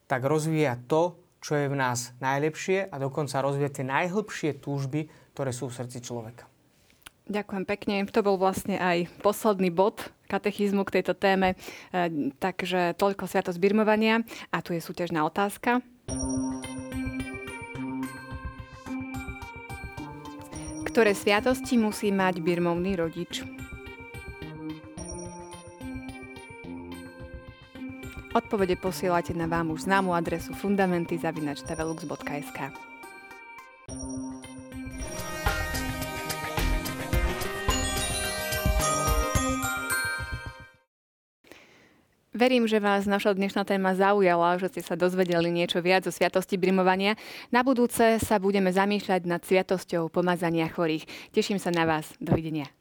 tak rozvíja to, čo je v nás najlepšie a dokonca rozvíja tie najhlbšie túžby, ktoré sú v srdci človeka. Ďakujem pekne. To bol vlastne aj posledný bod katechizmu k tejto téme. E, takže toľko sviatosť birmovania. A tu je súťažná otázka. Ktoré sviatosti musí mať birmovný rodič? Odpovede posielate na vám už známu adresu fundamenty.tvlux.sk Verím, že vás naša dnešná téma zaujala, že ste sa dozvedeli niečo viac o sviatosti brimovania. Na budúce sa budeme zamýšľať nad sviatosťou pomazania chorých. Teším sa na vás. Dovidenia.